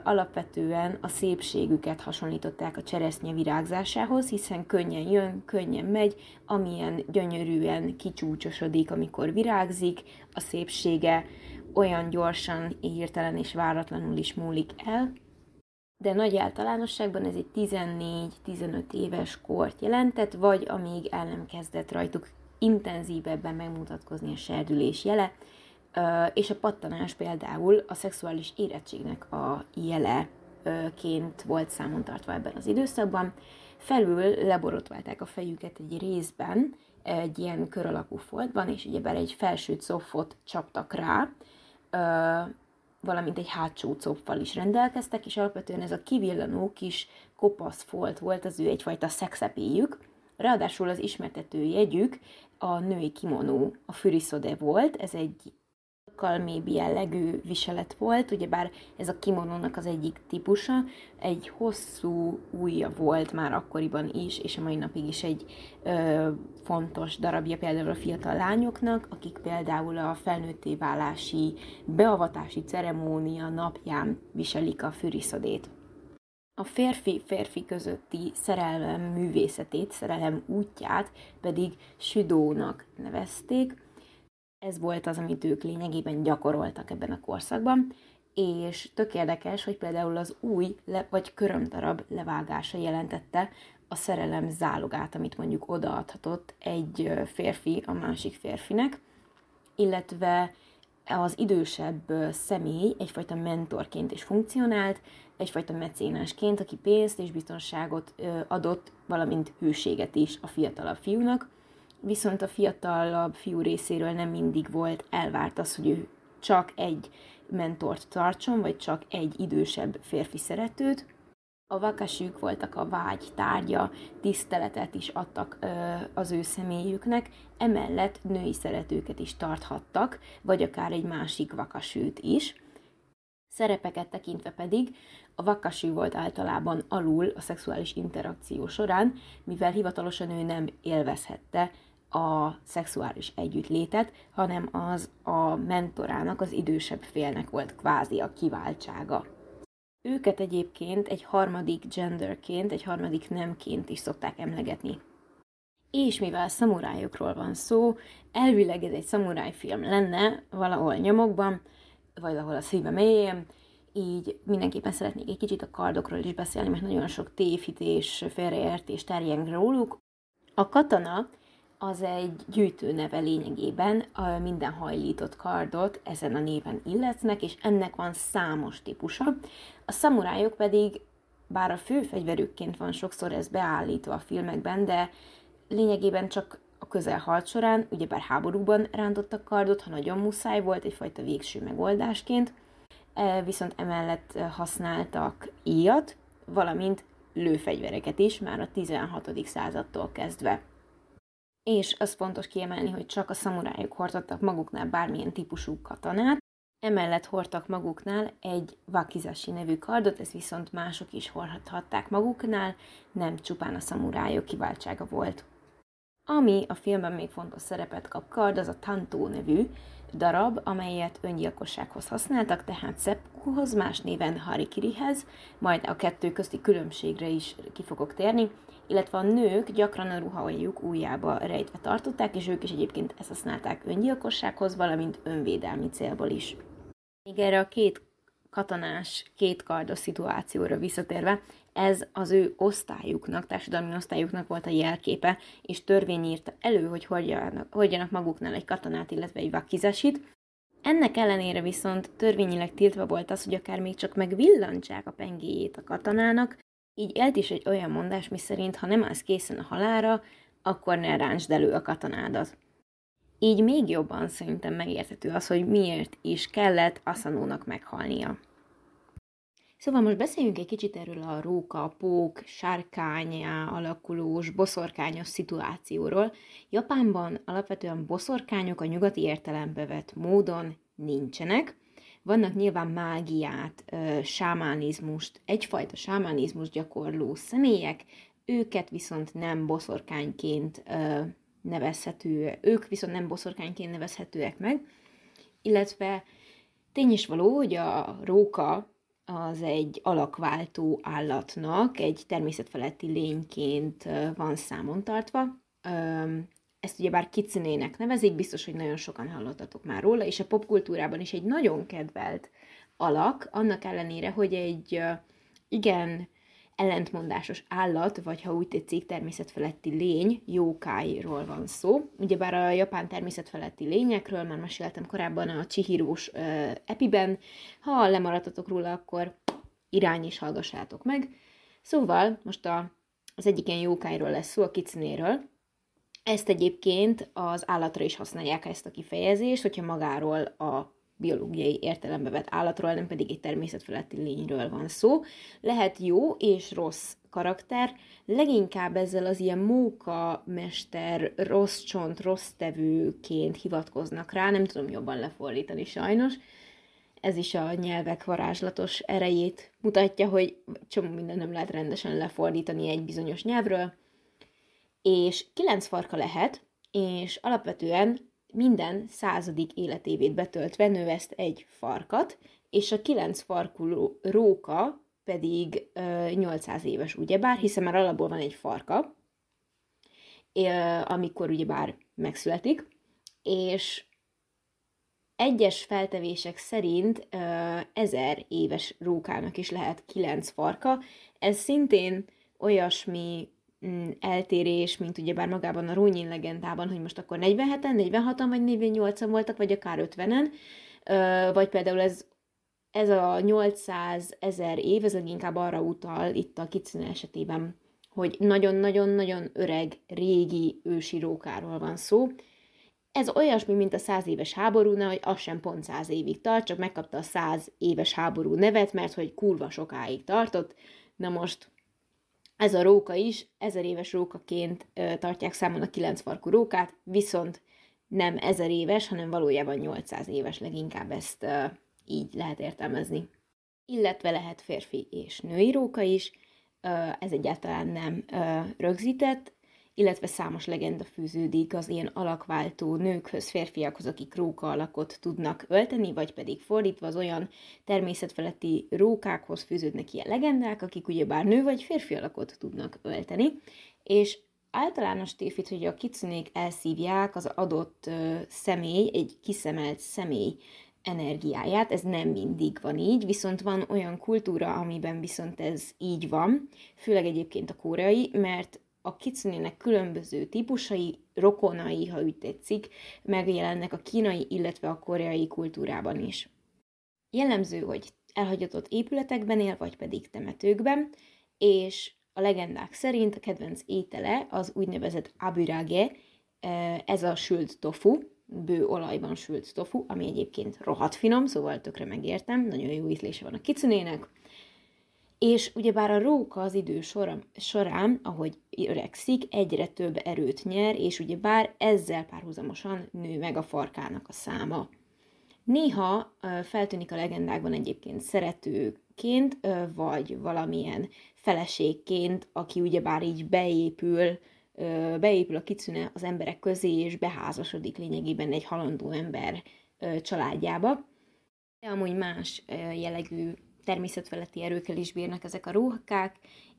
S1: alapvetően a szépségüket hasonlították a cseresznye virágzásához, hiszen könnyen jön, könnyen megy, amilyen gyönyörűen kicsúcsosodik, amikor virágzik, a szépsége olyan gyorsan, hirtelen és váratlanul is múlik el, de nagy általánosságban ez egy 14-15 éves kort jelentett, vagy amíg el nem kezdett rajtuk intenzívebben megmutatkozni a serdülés jele, és a pattanás például a szexuális érettségnek a jeleként volt számon tartva ebben az időszakban. Felül leborotválták a fejüket egy részben, egy ilyen kör alakú foltban, és ugyebár egy felső cofot csaptak rá, valamint egy hátsó coppal is rendelkeztek, és alapvetően ez a kivillanó kis kopasz folt volt az ő egyfajta szexepéjük, Ráadásul az ismertető jegyük a női kimonó, a füriszode volt, ez egy sokkal mély jellegű viselet volt, ugyebár ez a kimonónak az egyik típusa, egy hosszú ujja volt már akkoriban is, és a mai napig is egy ö, fontos darabja például a fiatal lányoknak, akik például a felnőtté válási beavatási ceremónia napján viselik a füriszodét. A férfi-férfi közötti szerelem művészetét, szerelem útját pedig südónak nevezték, ez volt az, amit ők lényegében gyakoroltak ebben a korszakban, és tök érdekes, hogy például az új le- vagy körömdarab levágása jelentette a szerelem zálogát, amit mondjuk odaadhatott egy férfi a másik férfinek, illetve az idősebb személy egyfajta mentorként is funkcionált, egyfajta mecénásként, aki pénzt és biztonságot adott, valamint hűséget is a fiatalabb fiúnak, viszont a fiatalabb fiú részéről nem mindig volt elvárt az, hogy ő csak egy mentort tartson, vagy csak egy idősebb férfi szeretőt. A vakasük voltak a vágy tárgya, tiszteletet is adtak ö, az ő személyüknek, emellett női szeretőket is tarthattak, vagy akár egy másik vakasűt is. Szerepeket tekintve pedig a vakasű volt általában alul a szexuális interakció során, mivel hivatalosan ő nem élvezhette a szexuális együttlétet, hanem az a mentorának, az idősebb félnek volt kvázi a kiváltsága. Őket egyébként egy harmadik genderként, egy harmadik nemként is szokták emlegetni. És mivel szamurájokról van szó, elvileg ez egy szamurájfilm lenne valahol nyomokban, vagy valahol a szíve mélyén, így mindenképpen szeretnék egy kicsit a kardokról is beszélni, mert nagyon sok tévhités, félreértés terjeng róluk. A katana az egy gyűjtőneve lényegében, a minden hajlított kardot ezen a néven illetnek, és ennek van számos típusa. A szamurájok pedig, bár a fő fegyverükként van sokszor ez beállítva a filmekben, de lényegében csak a közelharc során, ugyebár háborúban rántottak kardot, ha nagyon muszáj volt, egyfajta végső megoldásként, viszont emellett használtak íjat, valamint lőfegyvereket is, már a 16. századtól kezdve és az fontos kiemelni, hogy csak a szamurájuk hordottak maguknál bármilyen típusú katonát, emellett hordtak maguknál egy wakizashi nevű kardot, ez viszont mások is hordhatták maguknál, nem csupán a szamurájok kiváltsága volt. Ami a filmben még fontos szerepet kap kard, az a Tantó nevű darab, amelyet öngyilkossághoz használtak, tehát seppuhoz, más néven harikirihez, majd a kettő közti különbségre is ki fogok térni, illetve a nők gyakran a ruhajuk újjába rejtve tartották, és ők is egyébként ezt használták öngyilkossághoz, valamint önvédelmi célból is. Még erre a két katonás, két kardos szituációra visszatérve, ez az ő osztályuknak, társadalmi osztályuknak volt a jelképe, és törvény írta elő, hogy hordjanak, hordjanak maguknál egy katonát, illetve egy vakizesit. Ennek ellenére viszont törvényileg tiltva volt az, hogy akár még csak megvillantsák a pengéjét a katonának, így élt is egy olyan mondás, miszerint ha nem állsz készen a halára, akkor ne ráncsd elő a katonádat. Így még jobban szerintem megérthető az, hogy miért is kellett Asanónak meghalnia. Szóval most beszéljünk egy kicsit erről a róka, pók, sárkányá alakulós, boszorkányos szituációról. Japánban alapvetően boszorkányok a nyugati értelembe vett módon nincsenek, vannak nyilván mágiát, sámánizmust, egyfajta sámánizmus gyakorló személyek, őket viszont nem boszorkányként nevezhető, ők viszont nem boszorkányként nevezhetőek meg, illetve tény is való, hogy a róka az egy alakváltó állatnak, egy természetfeletti lényként van számon tartva. Ezt ugye bár kicinének nevezik, biztos, hogy nagyon sokan hallottatok már róla, és a popkultúrában is egy nagyon kedvelt alak, annak ellenére, hogy egy igen ellentmondásos állat, vagy ha úgy tetszik, természetfeletti lény, jókáiról van szó. Ugyebár a japán természetfeletti lényekről már meséltem korábban a Chihirós uh, epiben. Ha lemaradtatok róla, akkor irány is hallgassátok meg. Szóval most a, az egyik ilyen jókáiról lesz szó, a kicinéről. Ezt egyébként az állatra is használják ezt a kifejezést, hogyha magáról a biológiai értelembe vett állatról, nem pedig egy természetfeletti lényről van szó. Lehet jó és rossz karakter, leginkább ezzel az ilyen móka mester, rossz csont, rossz tevőként hivatkoznak rá, nem tudom jobban lefordítani sajnos. Ez is a nyelvek varázslatos erejét mutatja, hogy csomó minden nem lehet rendesen lefordítani egy bizonyos nyelvről. És kilenc farka lehet, és alapvetően minden századik életévét betöltve növeszt egy farkat, és a kilenc farkú róka pedig ö, 800 éves, ugyebár, hiszen már alapból van egy farka, amikor ugyebár megszületik, és egyes feltevések szerint ezer éves rókának is lehet kilenc farka. Ez szintén olyasmi eltérés, mint ugyebár magában a Rónyin legendában, hogy most akkor 47-en, 46-an vagy 48-an voltak, vagy akár 50-en, vagy például ez, ez a 800 ezer év, ez inkább arra utal itt a Kitsune esetében, hogy nagyon-nagyon-nagyon öreg, régi ősi rókáról van szó. Ez olyasmi, mint a száz éves háborúnál, hogy az sem pont száz évig tart, csak megkapta a száz éves háború nevet, mert hogy kurva sokáig tartott. Na most ez a róka is ezer éves rókaként tartják számon a kilenc farkú rókát, viszont nem ezer éves, hanem valójában 800 éves leginkább ezt így lehet értelmezni. Illetve lehet férfi és női róka is, ez egyáltalán nem rögzített, illetve számos legenda fűződik az ilyen alakváltó nőkhöz, férfiakhoz, akik róka alakot tudnak ölteni, vagy pedig fordítva az olyan természetfeletti rókákhoz fűződnek ilyen legendák, akik ugyebár nő vagy férfi alakot tudnak ölteni, és általános tévhit, hogy a kicunék elszívják az adott személy, egy kiszemelt személy energiáját, ez nem mindig van így, viszont van olyan kultúra, amiben viszont ez így van, főleg egyébként a koreai, mert a kitsune különböző típusai, rokonai, ha úgy tetszik, megjelennek a kínai, illetve a koreai kultúrában is. Jellemző, hogy elhagyatott épületekben él, vagy pedig temetőkben, és a legendák szerint a kedvenc étele az úgynevezett abirage, e, ez a sült tofu, bő olajban sült tofu, ami egyébként rohadt finom, szóval tökre megértem, nagyon jó ízlése van a kicunének, és ugyebár a róka az idő során, ahogy öregszik, egyre több erőt nyer, és ugyebár ezzel párhuzamosan nő meg a farkának a száma. Néha feltűnik a legendákban egyébként szeretőként, vagy valamilyen feleségként, aki ugyebár így beépül, beépül a kicüne az emberek közé, és beházasodik lényegében egy halandó ember családjába. De amúgy más jellegű természetfeletti erőkkel is bírnak ezek a rókák,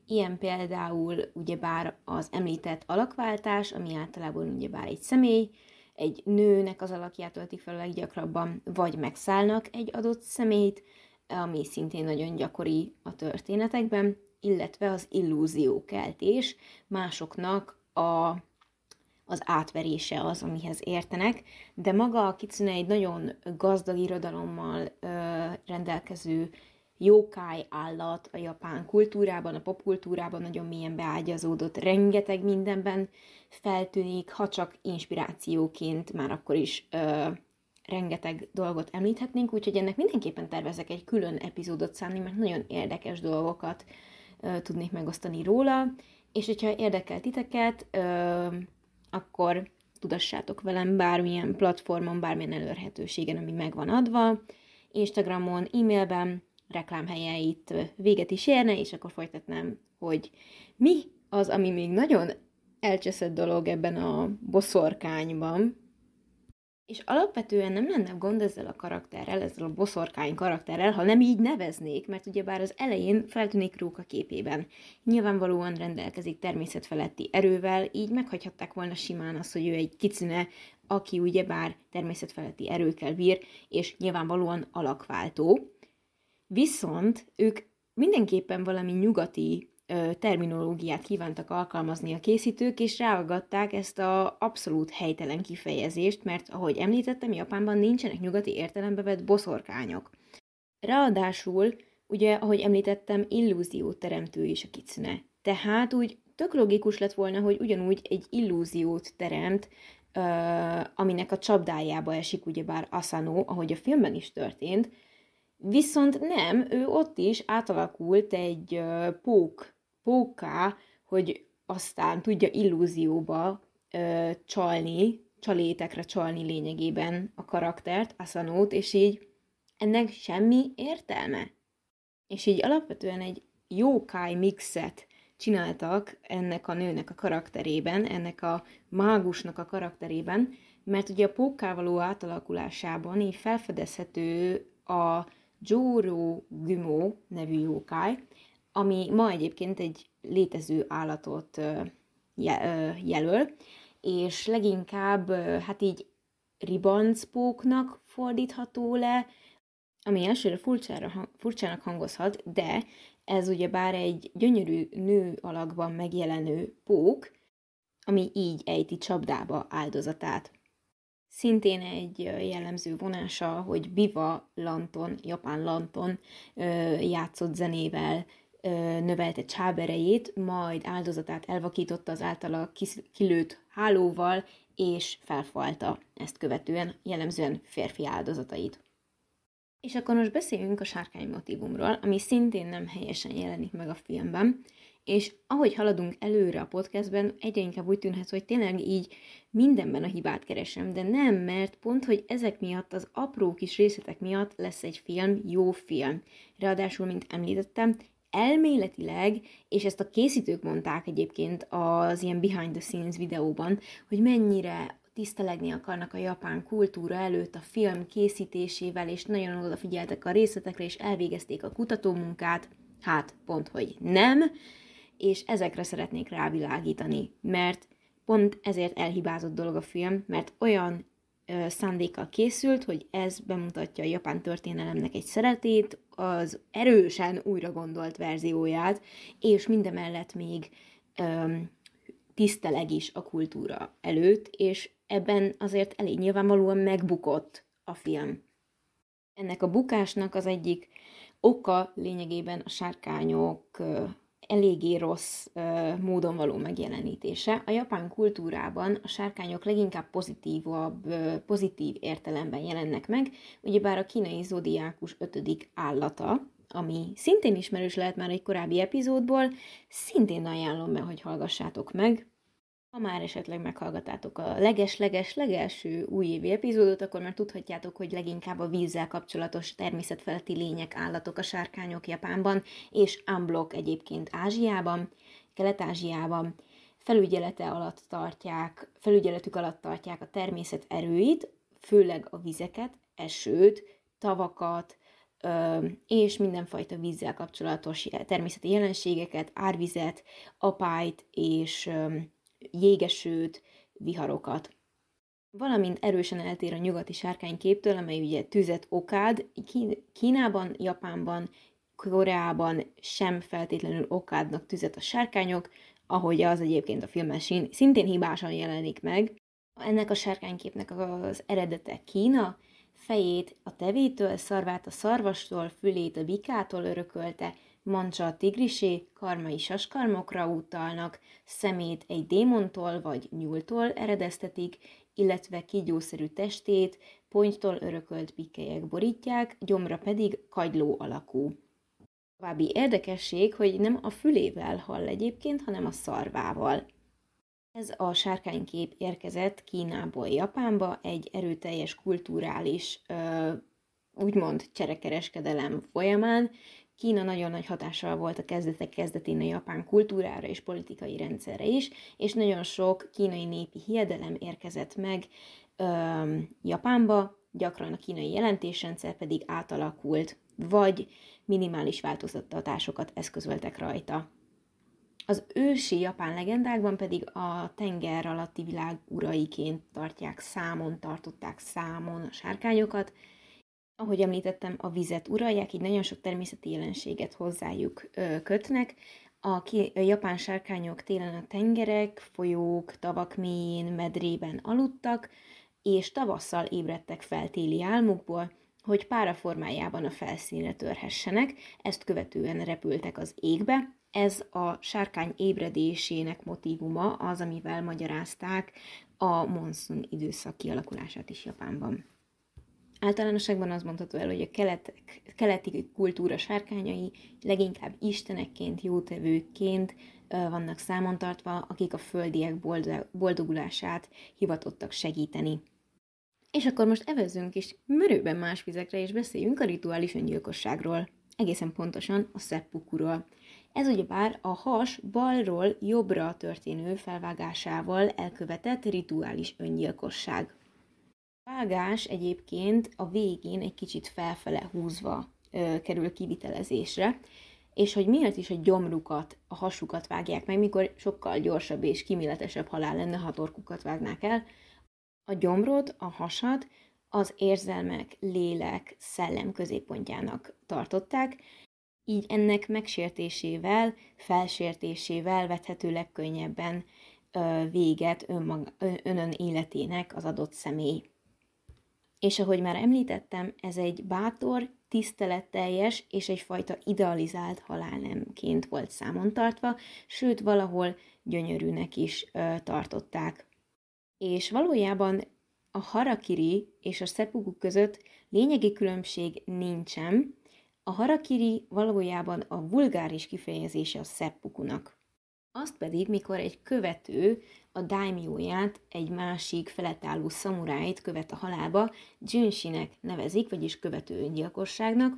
S1: ilyen például ugyebár az említett alakváltás, ami általában ugyebár egy személy, egy nőnek az alakját öltik fel leggyakrabban, vagy megszállnak egy adott személyt, ami szintén nagyon gyakori a történetekben, illetve az illúziókeltés, másoknak a, az átverése az, amihez értenek, de maga a kicune egy nagyon gazdag irodalommal ö, rendelkező jókáj állat a japán kultúrában, a popkultúrában nagyon mélyen beágyazódott, rengeteg mindenben feltűnik, ha csak inspirációként már akkor is ö, rengeteg dolgot említhetnénk, úgyhogy ennek mindenképpen tervezek egy külön epizódot szánni, mert nagyon érdekes dolgokat ö, tudnék megosztani róla, és hogyha érdekel titeket, ö, akkor tudassátok velem bármilyen platformon, bármilyen elérhetőségen, ami megvan adva, Instagramon, e-mailben, reklámhelyeit véget is érne, és akkor folytatnám, hogy mi az, ami még nagyon elcseszett dolog ebben a boszorkányban, és alapvetően nem lenne gond ezzel a karakterrel, ezzel a boszorkány karakterrel, ha nem így neveznék, mert ugyebár az elején feltűnik Róka képében. Nyilvánvalóan rendelkezik természetfeletti erővel, így meghagyhatták volna simán azt, hogy ő egy kicine, aki ugyebár természetfeletti erőkkel bír, és nyilvánvalóan alakváltó. Viszont ők mindenképpen valami nyugati terminológiát kívántak alkalmazni a készítők, és ráagadták ezt a abszolút helytelen kifejezést, mert ahogy említettem, Japánban nincsenek nyugati értelembe vett boszorkányok. Ráadásul, ugye, ahogy említettem, illúziót teremtő is a kicune. Tehát úgy tök logikus lett volna, hogy ugyanúgy egy illúziót teremt, aminek a csapdájába esik ugyebár Asano, ahogy a filmben is történt, Viszont nem, ő ott is átalakult egy pók póká, hogy aztán tudja illúzióba ö, csalni, csalétekre csalni lényegében a karaktert, Asanót, és így ennek semmi értelme. És így alapvetően egy jókáj mixet csináltak ennek a nőnek a karakterében, ennek a mágusnak a karakterében, mert ugye a pókká való átalakulásában így felfedezhető a Joro Gumo nevű jókáj, ami ma egyébként egy létező állatot jelöl, és leginkább hát így ribancpóknak fordítható le, ami elsőre furcsára, furcsának hangozhat, de ez ugye bár egy gyönyörű nő alakban megjelenő pók, ami így ejti csapdába áldozatát. Szintén egy jellemző vonása, hogy Biva Lanton, japán Lanton játszott zenével növelte csáberejét, majd áldozatát elvakította az általa kilőtt hálóval, és felfalta ezt követően jellemzően férfi áldozatait. És akkor most beszéljünk a sárkány motivumról, ami szintén nem helyesen jelenik meg a filmben, és ahogy haladunk előre a podcastben, egyre inkább úgy tűnhet, hogy tényleg így mindenben a hibát keresem, de nem, mert pont, hogy ezek miatt, az apró kis részletek miatt lesz egy film jó film. Ráadásul, mint említettem, elméletileg, és ezt a készítők mondták egyébként az ilyen behind the scenes videóban, hogy mennyire tisztelegni akarnak a japán kultúra előtt a film készítésével, és nagyon odafigyeltek a részletekre, és elvégezték a kutatómunkát. Hát, pont, hogy nem, és ezekre szeretnék rávilágítani, mert pont ezért elhibázott dolog a film, mert olyan szándékkal készült, hogy ez bemutatja a japán történelemnek egy szeretét, az erősen újra gondolt verzióját, és mindemellett még öm, tiszteleg is a kultúra előtt, és ebben azért elég nyilvánvalóan megbukott a film. Ennek a bukásnak az egyik oka lényegében a sárkányok eléggé rossz uh, módon való megjelenítése. A japán kultúrában a sárkányok leginkább pozitívabb, uh, pozitív értelemben jelennek meg, ugyebár a kínai zodiákus ötödik állata, ami szintén ismerős lehet már egy korábbi epizódból, szintén ajánlom be, hogy hallgassátok meg. Ha már esetleg meghallgatátok a leges-leges legelső újévi epizódot, akkor már tudhatjátok, hogy leginkább a vízzel kapcsolatos természetfeletti lények, állatok, a sárkányok Japánban, és unblock egyébként Ázsiában, Kelet-Ázsiában. Felügyelete alatt tartják, felügyeletük alatt tartják a természet erőit, főleg a vizeket, esőt, tavakat, és mindenfajta vízzel kapcsolatos természeti jelenségeket, árvizet, apályt és jégesőt, viharokat. Valamint erősen eltér a nyugati sárkányképtől, amely ugye tüzet okád, Kínában, Japánban, Koreában sem feltétlenül okádnak tüzet a sárkányok, ahogy az egyébként a filmen szintén hibásan jelenik meg. Ennek a sárkányképnek az eredete Kína, fejét a tevétől, szarvát a szarvastól, fülét a bikától örökölte, mancsa a tigrisé, karmai saskarmokra utalnak, szemét egy démontól vagy nyúltól eredeztetik, illetve kígyószerű testét pontytól örökölt pikkelyek borítják, gyomra pedig kagyló alakú. További érdekesség, hogy nem a fülével hall egyébként, hanem a szarvával. Ez a sárkánykép érkezett Kínából Japánba egy erőteljes kulturális, úgymond cserekereskedelem folyamán, Kína nagyon nagy hatással volt a kezdetek kezdetén a japán kultúrára és politikai rendszerre is, és nagyon sok kínai népi hiedelem érkezett meg ö, Japánba, gyakran a kínai jelentésrendszer pedig átalakult, vagy minimális változtatásokat eszközöltek rajta. Az ősi japán legendákban pedig a tenger alatti világ uraiként tartják számon, tartották számon a sárkányokat. Ahogy említettem, a vizet uralják, így nagyon sok természeti jelenséget hozzájuk kötnek. A, ki, a japán sárkányok télen a tengerek, folyók, tavak mélyén, medrében aludtak, és tavasszal ébredtek fel téli álmukból, hogy pára formájában a felszínre törhessenek, ezt követően repültek az égbe, ez a sárkány ébredésének motivuma az, amivel magyarázták a monszun időszak kialakulását is Japánban. Általánosságban az mondható el, hogy a keletek, keleti kultúra sárkányai leginkább istenekként, jótevőként vannak számon tartva, akik a földiek boldogulását hivatottak segíteni. És akkor most evezzünk is merőben más vizekre, és beszéljünk a rituális öngyilkosságról. Egészen pontosan a seppukuról. Ez ugyebár a has balról jobbra történő felvágásával elkövetett rituális öngyilkosság. Vágás egyébként a végén egy kicsit felfele húzva ö, kerül kivitelezésre, és hogy miért is a gyomrukat, a hasukat vágják meg, mikor sokkal gyorsabb és kiméletesebb halál lenne, ha torkukat vágnák el. A gyomrod, a hasad az érzelmek, lélek, szellem középpontjának tartották, így ennek megsértésével, felsértésével vethető legkönnyebben véget önmag, önön életének az adott személy. És ahogy már említettem, ez egy bátor, tiszteletteljes és egyfajta idealizált halálnemként volt számon tartva, sőt valahol gyönyörűnek is ö, tartották. És valójában a harakiri és a seppuku között lényegi különbség nincsen, a harakiri valójában a vulgáris kifejezése a seppukunak. Azt pedig, mikor egy követő a daimyóját, egy másik feletálló szamuráit követ a halálba, Junshinek nevezik, vagyis követő öngyilkosságnak.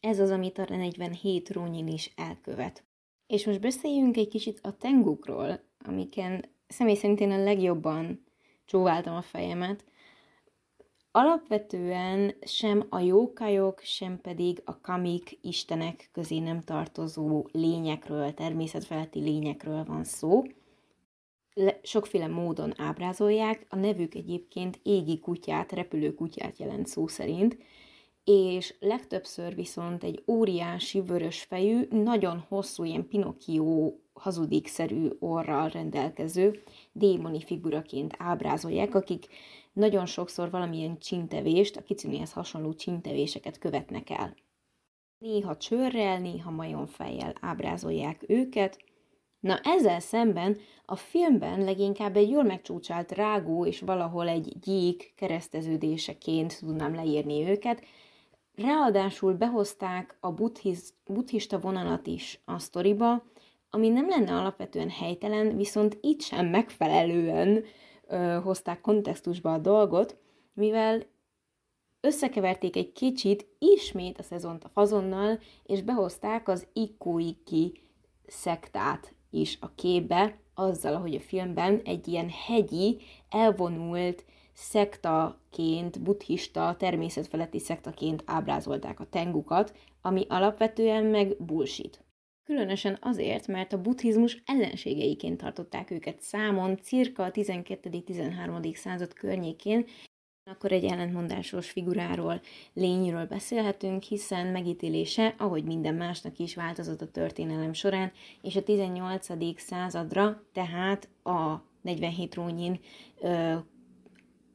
S1: Ez az, amit a 47 rónyin is elkövet. És most beszéljünk egy kicsit a tengukról, amiken személy szerint én a legjobban csóváltam a fejemet, Alapvetően sem a jókajok, sem pedig a kamik istenek közé nem tartozó lényekről, természetfeletti lényekről van szó. Le, sokféle módon ábrázolják, a nevük egyébként égi kutyát, repülő kutyát jelent szó szerint, és legtöbbször viszont egy óriási vörös fejű, nagyon hosszú, ilyen Pinocchio hazudikszerű orral rendelkező démoni figuraként ábrázolják, akik nagyon sokszor valamilyen csintevést, a kicinéhez hasonló csintevéseket követnek el. Néha csőrrel, néha majomfejjel ábrázolják őket. Na ezzel szemben a filmben leginkább egy jól megcsúcsált rágó és valahol egy gyík kereszteződéseként tudnám leírni őket, Ráadásul behozták a buddhiz, buddhista vonalat is a sztoriba, ami nem lenne alapvetően helytelen, viszont itt sem megfelelően ö, hozták kontextusba a dolgot, mivel összekeverték egy kicsit ismét a szezont a fazonnal, és behozták az Ikoiki szektát is a képbe, azzal, ahogy a filmben egy ilyen hegyi, elvonult szektaként, buddhista, természetfeletti szektaként ábrázolták a tengukat, ami alapvetően meg bullshit. Különösen azért, mert a buddhizmus ellenségeiként tartották őket számon cirka a 12.-13. század környékén, akkor egy ellentmondásos figuráról, lényről beszélhetünk, hiszen megítélése, ahogy minden másnak is változott a történelem során, és a 18. századra, tehát a 47 rónyin ö,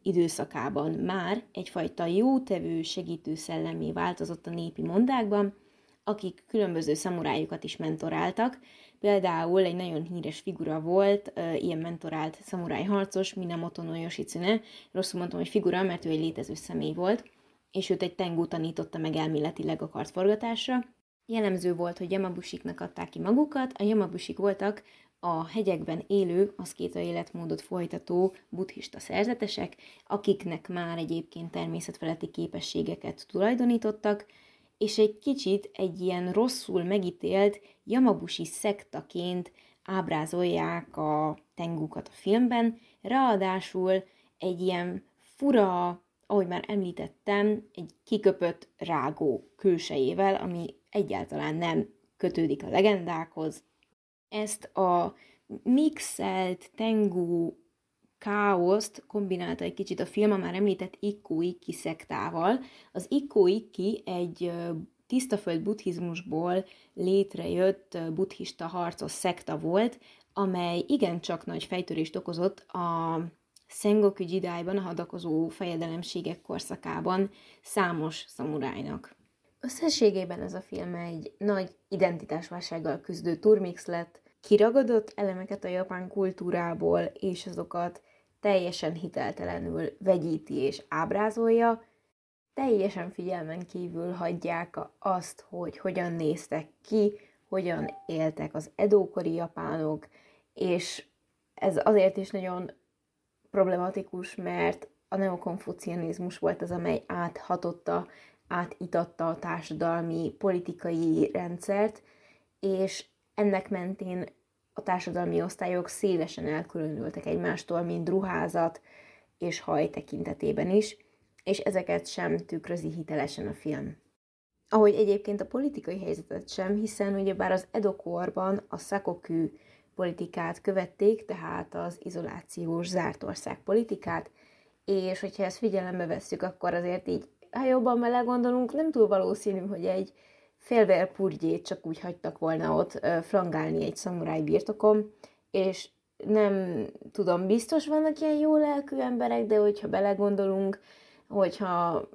S1: időszakában már egyfajta jótevő, segítő szellemé változott a népi mondákban, akik különböző szamurájukat is mentoráltak. Például egy nagyon híres figura volt, ilyen mentorált szamuráj harcos, Minamoto no Yoshitsune. Rosszul mondtam, hogy figura, mert ő egy létező személy volt, és őt egy tengu tanította meg elméletileg a kartforgatásra. Jellemző volt, hogy Yamabushiknak adták ki magukat, a Yamabushik voltak a hegyekben élő, aszkéta életmódot folytató buddhista szerzetesek, akiknek már egyébként természetfeletti képességeket tulajdonítottak, és egy kicsit egy ilyen rosszul megítélt Yamabushi szektaként ábrázolják a tengukat a filmben, ráadásul egy ilyen fura, ahogy már említettem, egy kiköpött rágó külsejével, ami egyáltalán nem kötődik a legendákhoz. Ezt a mixelt tengu káoszt kombinálta egy kicsit a film a már említett Ikko Ikki szektával. Az Ikko egy tisztaföld buddhizmusból létrejött buddhista harcos szekta volt, amely igencsak nagy fejtörést okozott a Sengoku Jidájban, a hadakozó fejedelemségek korszakában számos szamurájnak. Összességében ez a film egy nagy identitásválsággal küzdő turmix lett, kiragadott elemeket a japán kultúrából, és azokat teljesen hiteltelenül vegyíti és ábrázolja, teljesen figyelmen kívül hagyják azt, hogy hogyan néztek ki, hogyan éltek az edókori japánok, és ez azért is nagyon problematikus, mert a neokonfucianizmus volt az, amely áthatotta, átitatta a társadalmi, politikai rendszert, és ennek mentén a társadalmi osztályok szélesen elkülönültek egymástól, mint ruházat és haj tekintetében is, és ezeket sem tükrözi hitelesen a film. Ahogy egyébként a politikai helyzetet sem, hiszen ugyebár az Edokorban a Sakokü politikát követték, tehát az izolációs zárt ország politikát, és hogyha ezt figyelembe vesszük, akkor azért így, ha jobban belegondolunk, nem túl valószínű, hogy egy félvér purgyét csak úgy hagytak volna ott flangálni egy szamuráj birtokom, és nem tudom, biztos vannak ilyen jó lelkű emberek, de hogyha belegondolunk, hogyha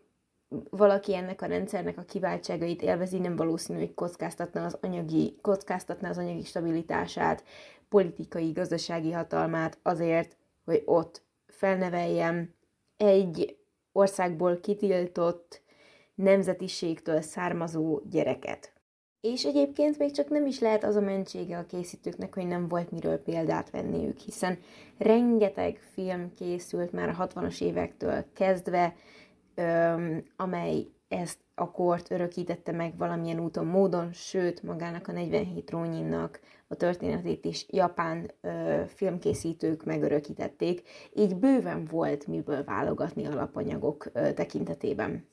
S1: valaki ennek a rendszernek a kiváltságait élvezi, nem valószínű, hogy kockáztatna az anyagi, kockáztatna az anyagi stabilitását, politikai, gazdasági hatalmát azért, hogy ott felneveljem egy országból kitiltott nemzetiségtől származó gyereket. És egyébként még csak nem is lehet az a mentsége a készítőknek, hogy nem volt miről példát venniük, hiszen rengeteg film készült már a 60-as évektől kezdve, öm, amely ezt a kort örökítette meg valamilyen úton, módon, sőt, magának a 47 rónyinnak a történetét is japán ö, filmkészítők megörökítették, így bőven volt miből válogatni alapanyagok ö, tekintetében.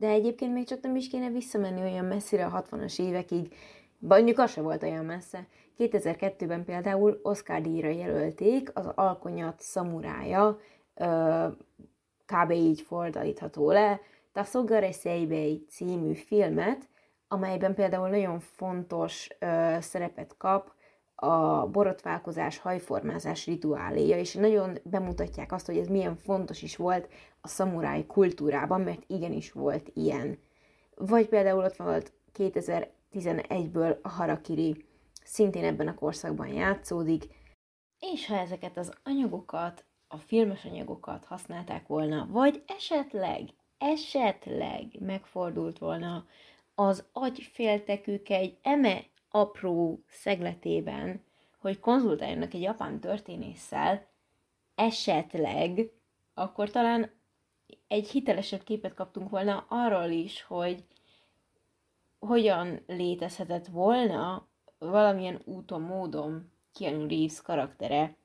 S1: De egyébként még csak nem is kéne visszamenni olyan messzire a 60-as évekig, mondjuk az se volt olyan messze. 2002-ben például Oscar díjra jelölték az Alkonyat szamurája, kb. így fordítható le, Tasogare Seibei című filmet, amelyben például nagyon fontos ö, szerepet kap a borotválkozás, hajformázás rituáléja, és nagyon bemutatják azt, hogy ez milyen fontos is volt a szamuráj kultúrában, mert igenis volt ilyen. Vagy például ott volt 2011-ből a Harakiri, szintén ebben a korszakban játszódik, és ha ezeket az anyagokat, a filmes anyagokat használták volna, vagy esetleg, esetleg megfordult volna az agyféltekük egy eme apró szegletében, hogy konzultáljanak egy japán történésszel, esetleg, akkor talán egy hitelesebb képet kaptunk volna arról is, hogy hogyan létezhetett volna valamilyen úton, módon Keanu Reeves karaktere.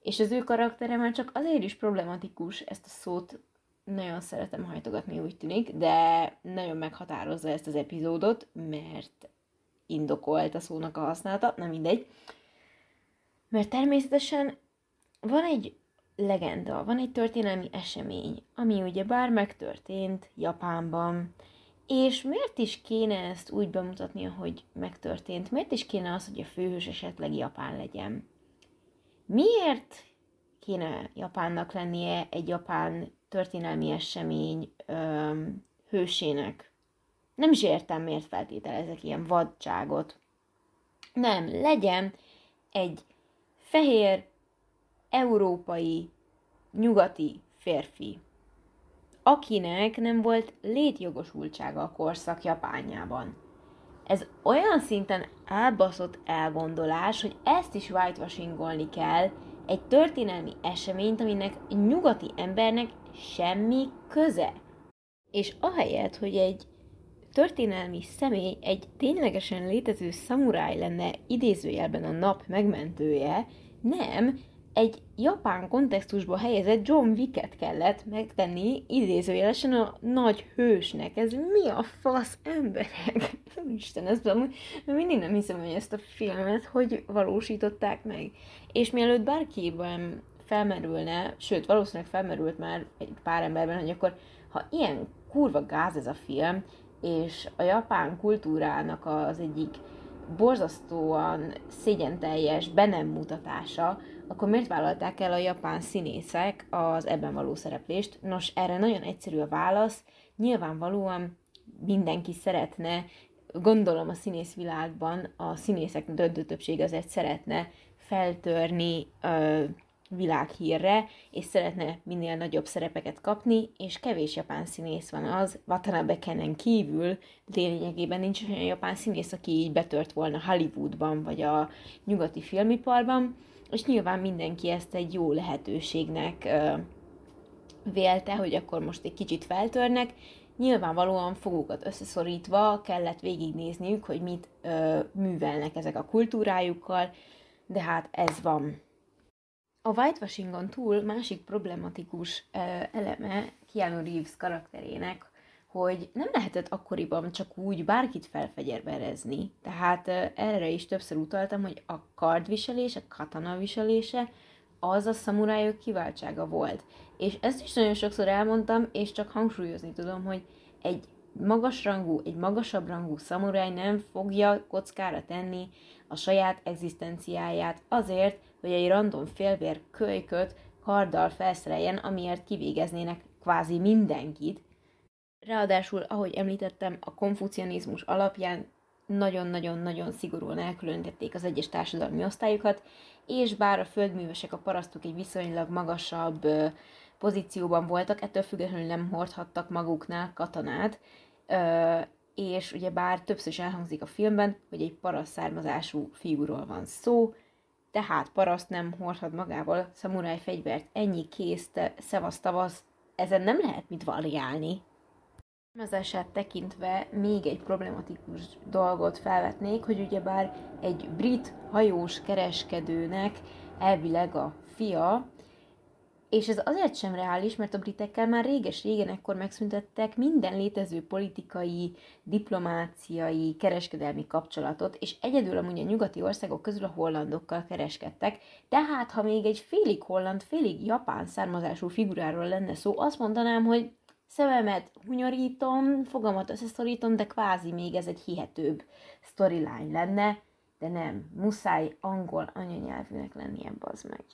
S1: És az ő karaktere már csak azért is problematikus, ezt a szót nagyon szeretem hajtogatni, úgy tűnik, de nagyon meghatározza ezt az epizódot, mert indokolt a szónak a használata, nem mindegy. Mert természetesen van egy legenda, van egy történelmi esemény, ami ugye bár megtörtént Japánban, és miért is kéne ezt úgy bemutatni, hogy megtörtént? Miért is kéne az, hogy a főhős esetleg Japán legyen? Miért kéne Japánnak lennie egy japán történelmi esemény öm, hősének? Nem is értem, miért feltételezek ilyen vadságot. Nem, legyen egy fehér, európai, nyugati férfi, akinek nem volt létjogosultsága a korszak Japánjában. Ez olyan szinten elbaszott elgondolás, hogy ezt is whitewashingolni kell, egy történelmi eseményt, aminek nyugati embernek semmi köze. És ahelyett, hogy egy történelmi személy egy ténylegesen létező szamuráj lenne idézőjelben a nap megmentője, nem, egy japán kontextusba helyezett John Wicket kellett megtenni idézőjelesen a nagy hősnek. Ez mi a fasz emberek? Isten, ez amúgy mindig nem hiszem, hogy ezt a filmet hogy valósították meg. És mielőtt bárkiben felmerülne, sőt, valószínűleg felmerült már egy pár emberben, hogy akkor ha ilyen kurva gáz ez a film, és a japán kultúrának az egyik borzasztóan szégyenteljes be mutatása, akkor miért vállalták el a japán színészek az ebben való szereplést? Nos, erre nagyon egyszerű a válasz. Nyilvánvalóan mindenki szeretne, gondolom a színészvilágban a színészek döntő többség azért szeretne feltörni világhírre, és szeretne minél nagyobb szerepeket kapni, és kevés japán színész van az, Watanabe Kenen kívül lényegében nincs olyan japán színész, aki így betört volna Hollywoodban, vagy a nyugati filmiparban, és nyilván mindenki ezt egy jó lehetőségnek ö, vélte, hogy akkor most egy kicsit feltörnek, nyilvánvalóan fogukat összeszorítva kellett végignézniük, hogy mit ö, művelnek ezek a kultúrájukkal, de hát ez van. A whitewashingon túl másik problematikus eleme Keanu Reeves karakterének, hogy nem lehetett akkoriban csak úgy bárkit felfegyerberezni. Tehát erre is többször utaltam, hogy a kardviselés, a katana viselése az a szamurájok kiváltsága volt. És ezt is nagyon sokszor elmondtam, és csak hangsúlyozni tudom, hogy egy magasrangú, egy magasabb rangú szamuráj nem fogja kockára tenni a saját egzisztenciáját azért, hogy egy random félvér kölyköt karddal felszereljen, amiért kivégeznének kvázi mindenkit, Ráadásul, ahogy említettem, a konfucianizmus alapján nagyon-nagyon-nagyon szigorúan elkülönítették az egyes társadalmi osztályokat, és bár a földművesek, a parasztok egy viszonylag magasabb pozícióban voltak, ettől függetlenül nem hordhattak maguknál katonát, és ugye bár többször is elhangzik a filmben, hogy egy paraszt származású fiúról van szó, tehát paraszt nem hordhat magával szamuráj fegyvert, ennyi kész, szevasz tavasz, ezen nem lehet mit variálni, származását tekintve még egy problematikus dolgot felvetnék, hogy ugyebár egy brit hajós kereskedőnek elvileg a fia, és ez azért sem reális, mert a britekkel már réges-régen ekkor megszüntettek minden létező politikai, diplomáciai, kereskedelmi kapcsolatot, és egyedül amúgy a nyugati országok közül a hollandokkal kereskedtek, tehát ha még egy félig holland, félig japán származású figuráról lenne szó, azt mondanám, hogy szememet hunyorítom, fogamat összeszorítom, de kvázi még ez egy hihetőbb storyline lenne, de nem, muszáj angol anyanyelvűnek lennie, bazd meg.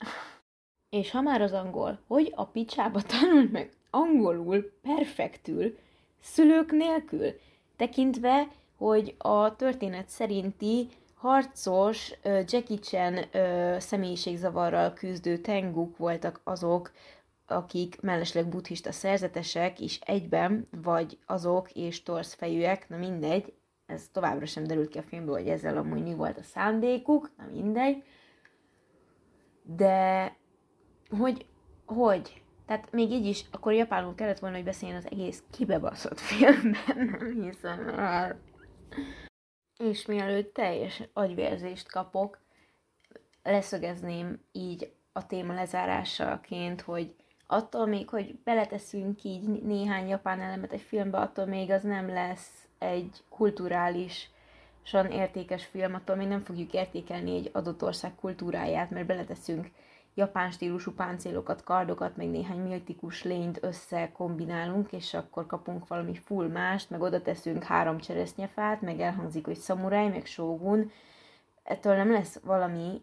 S1: És ha már az angol, hogy a picsába tanul meg angolul, perfektül, szülők nélkül, tekintve, hogy a történet szerinti harcos Jackie Chan személyiségzavarral küzdő tenguk voltak azok, akik mellesleg buddhista szerzetesek is egyben, vagy azok és torszfejűek, na mindegy, ez továbbra sem derült ki a filmből, hogy ezzel amúgy mi volt a szándékuk, na mindegy. De hogy, hogy, tehát még így is, akkor japánul kellett volna, hogy beszéljen az egész kibebaszott filmben, nem hiszem el. És mielőtt teljes agyvérzést kapok, leszögezném így a téma lezárásaként, hogy attól még, hogy beleteszünk így néhány japán elemet egy filmbe, attól még az nem lesz egy kulturális értékes film, attól még nem fogjuk értékelni egy adott ország kultúráját, mert beleteszünk japán stílusú páncélokat, kardokat, meg néhány miltikus lényt összekombinálunk, és akkor kapunk valami full mást, meg oda teszünk három cseresznyefát, meg elhangzik, hogy szamuráj, meg sógun. Ettől nem lesz valami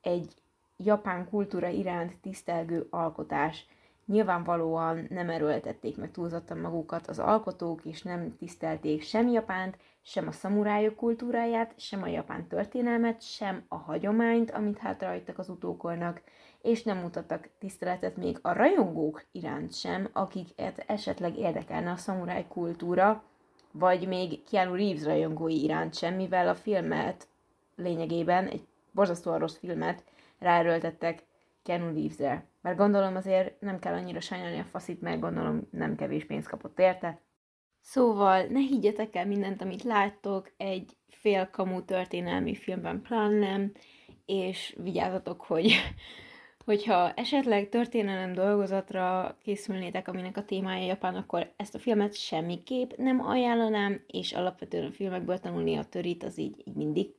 S1: egy japán kultúra iránt tisztelgő alkotás. Nyilvánvalóan nem erőltették meg túlzottan magukat az alkotók, és nem tisztelték sem Japánt, sem a szamurájok kultúráját, sem a japán történelmet, sem a hagyományt, amit hátrahagytak az utókornak, és nem mutattak tiszteletet még a rajongók iránt sem, akiket esetleg érdekelne a szamuráj kultúra, vagy még Keanu Reeves rajongói iránt sem, mivel a filmet lényegében, egy borzasztóan rossz filmet ráerőltettek Keanu Reeves-re. Mert gondolom azért nem kell annyira sajnálni a faszit, mert gondolom nem kevés pénzt kapott érte. Szóval ne higgyetek el mindent, amit láttok, egy félkamú történelmi filmben plán nem, és vigyázzatok, hogy hogyha esetleg történelem dolgozatra készülnétek, aminek a témája Japán, akkor ezt a filmet semmiképp nem ajánlanám, és alapvetően a filmekből tanulni a törit az így, így mindig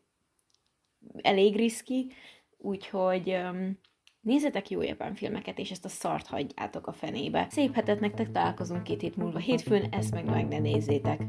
S1: elég riszki, úgyhogy um, Nézzetek jó japán filmeket, és ezt a szart hagyjátok a fenébe. Szép hetet nektek, találkozunk két hét múlva hétfőn, ezt meg meg ne nézzétek.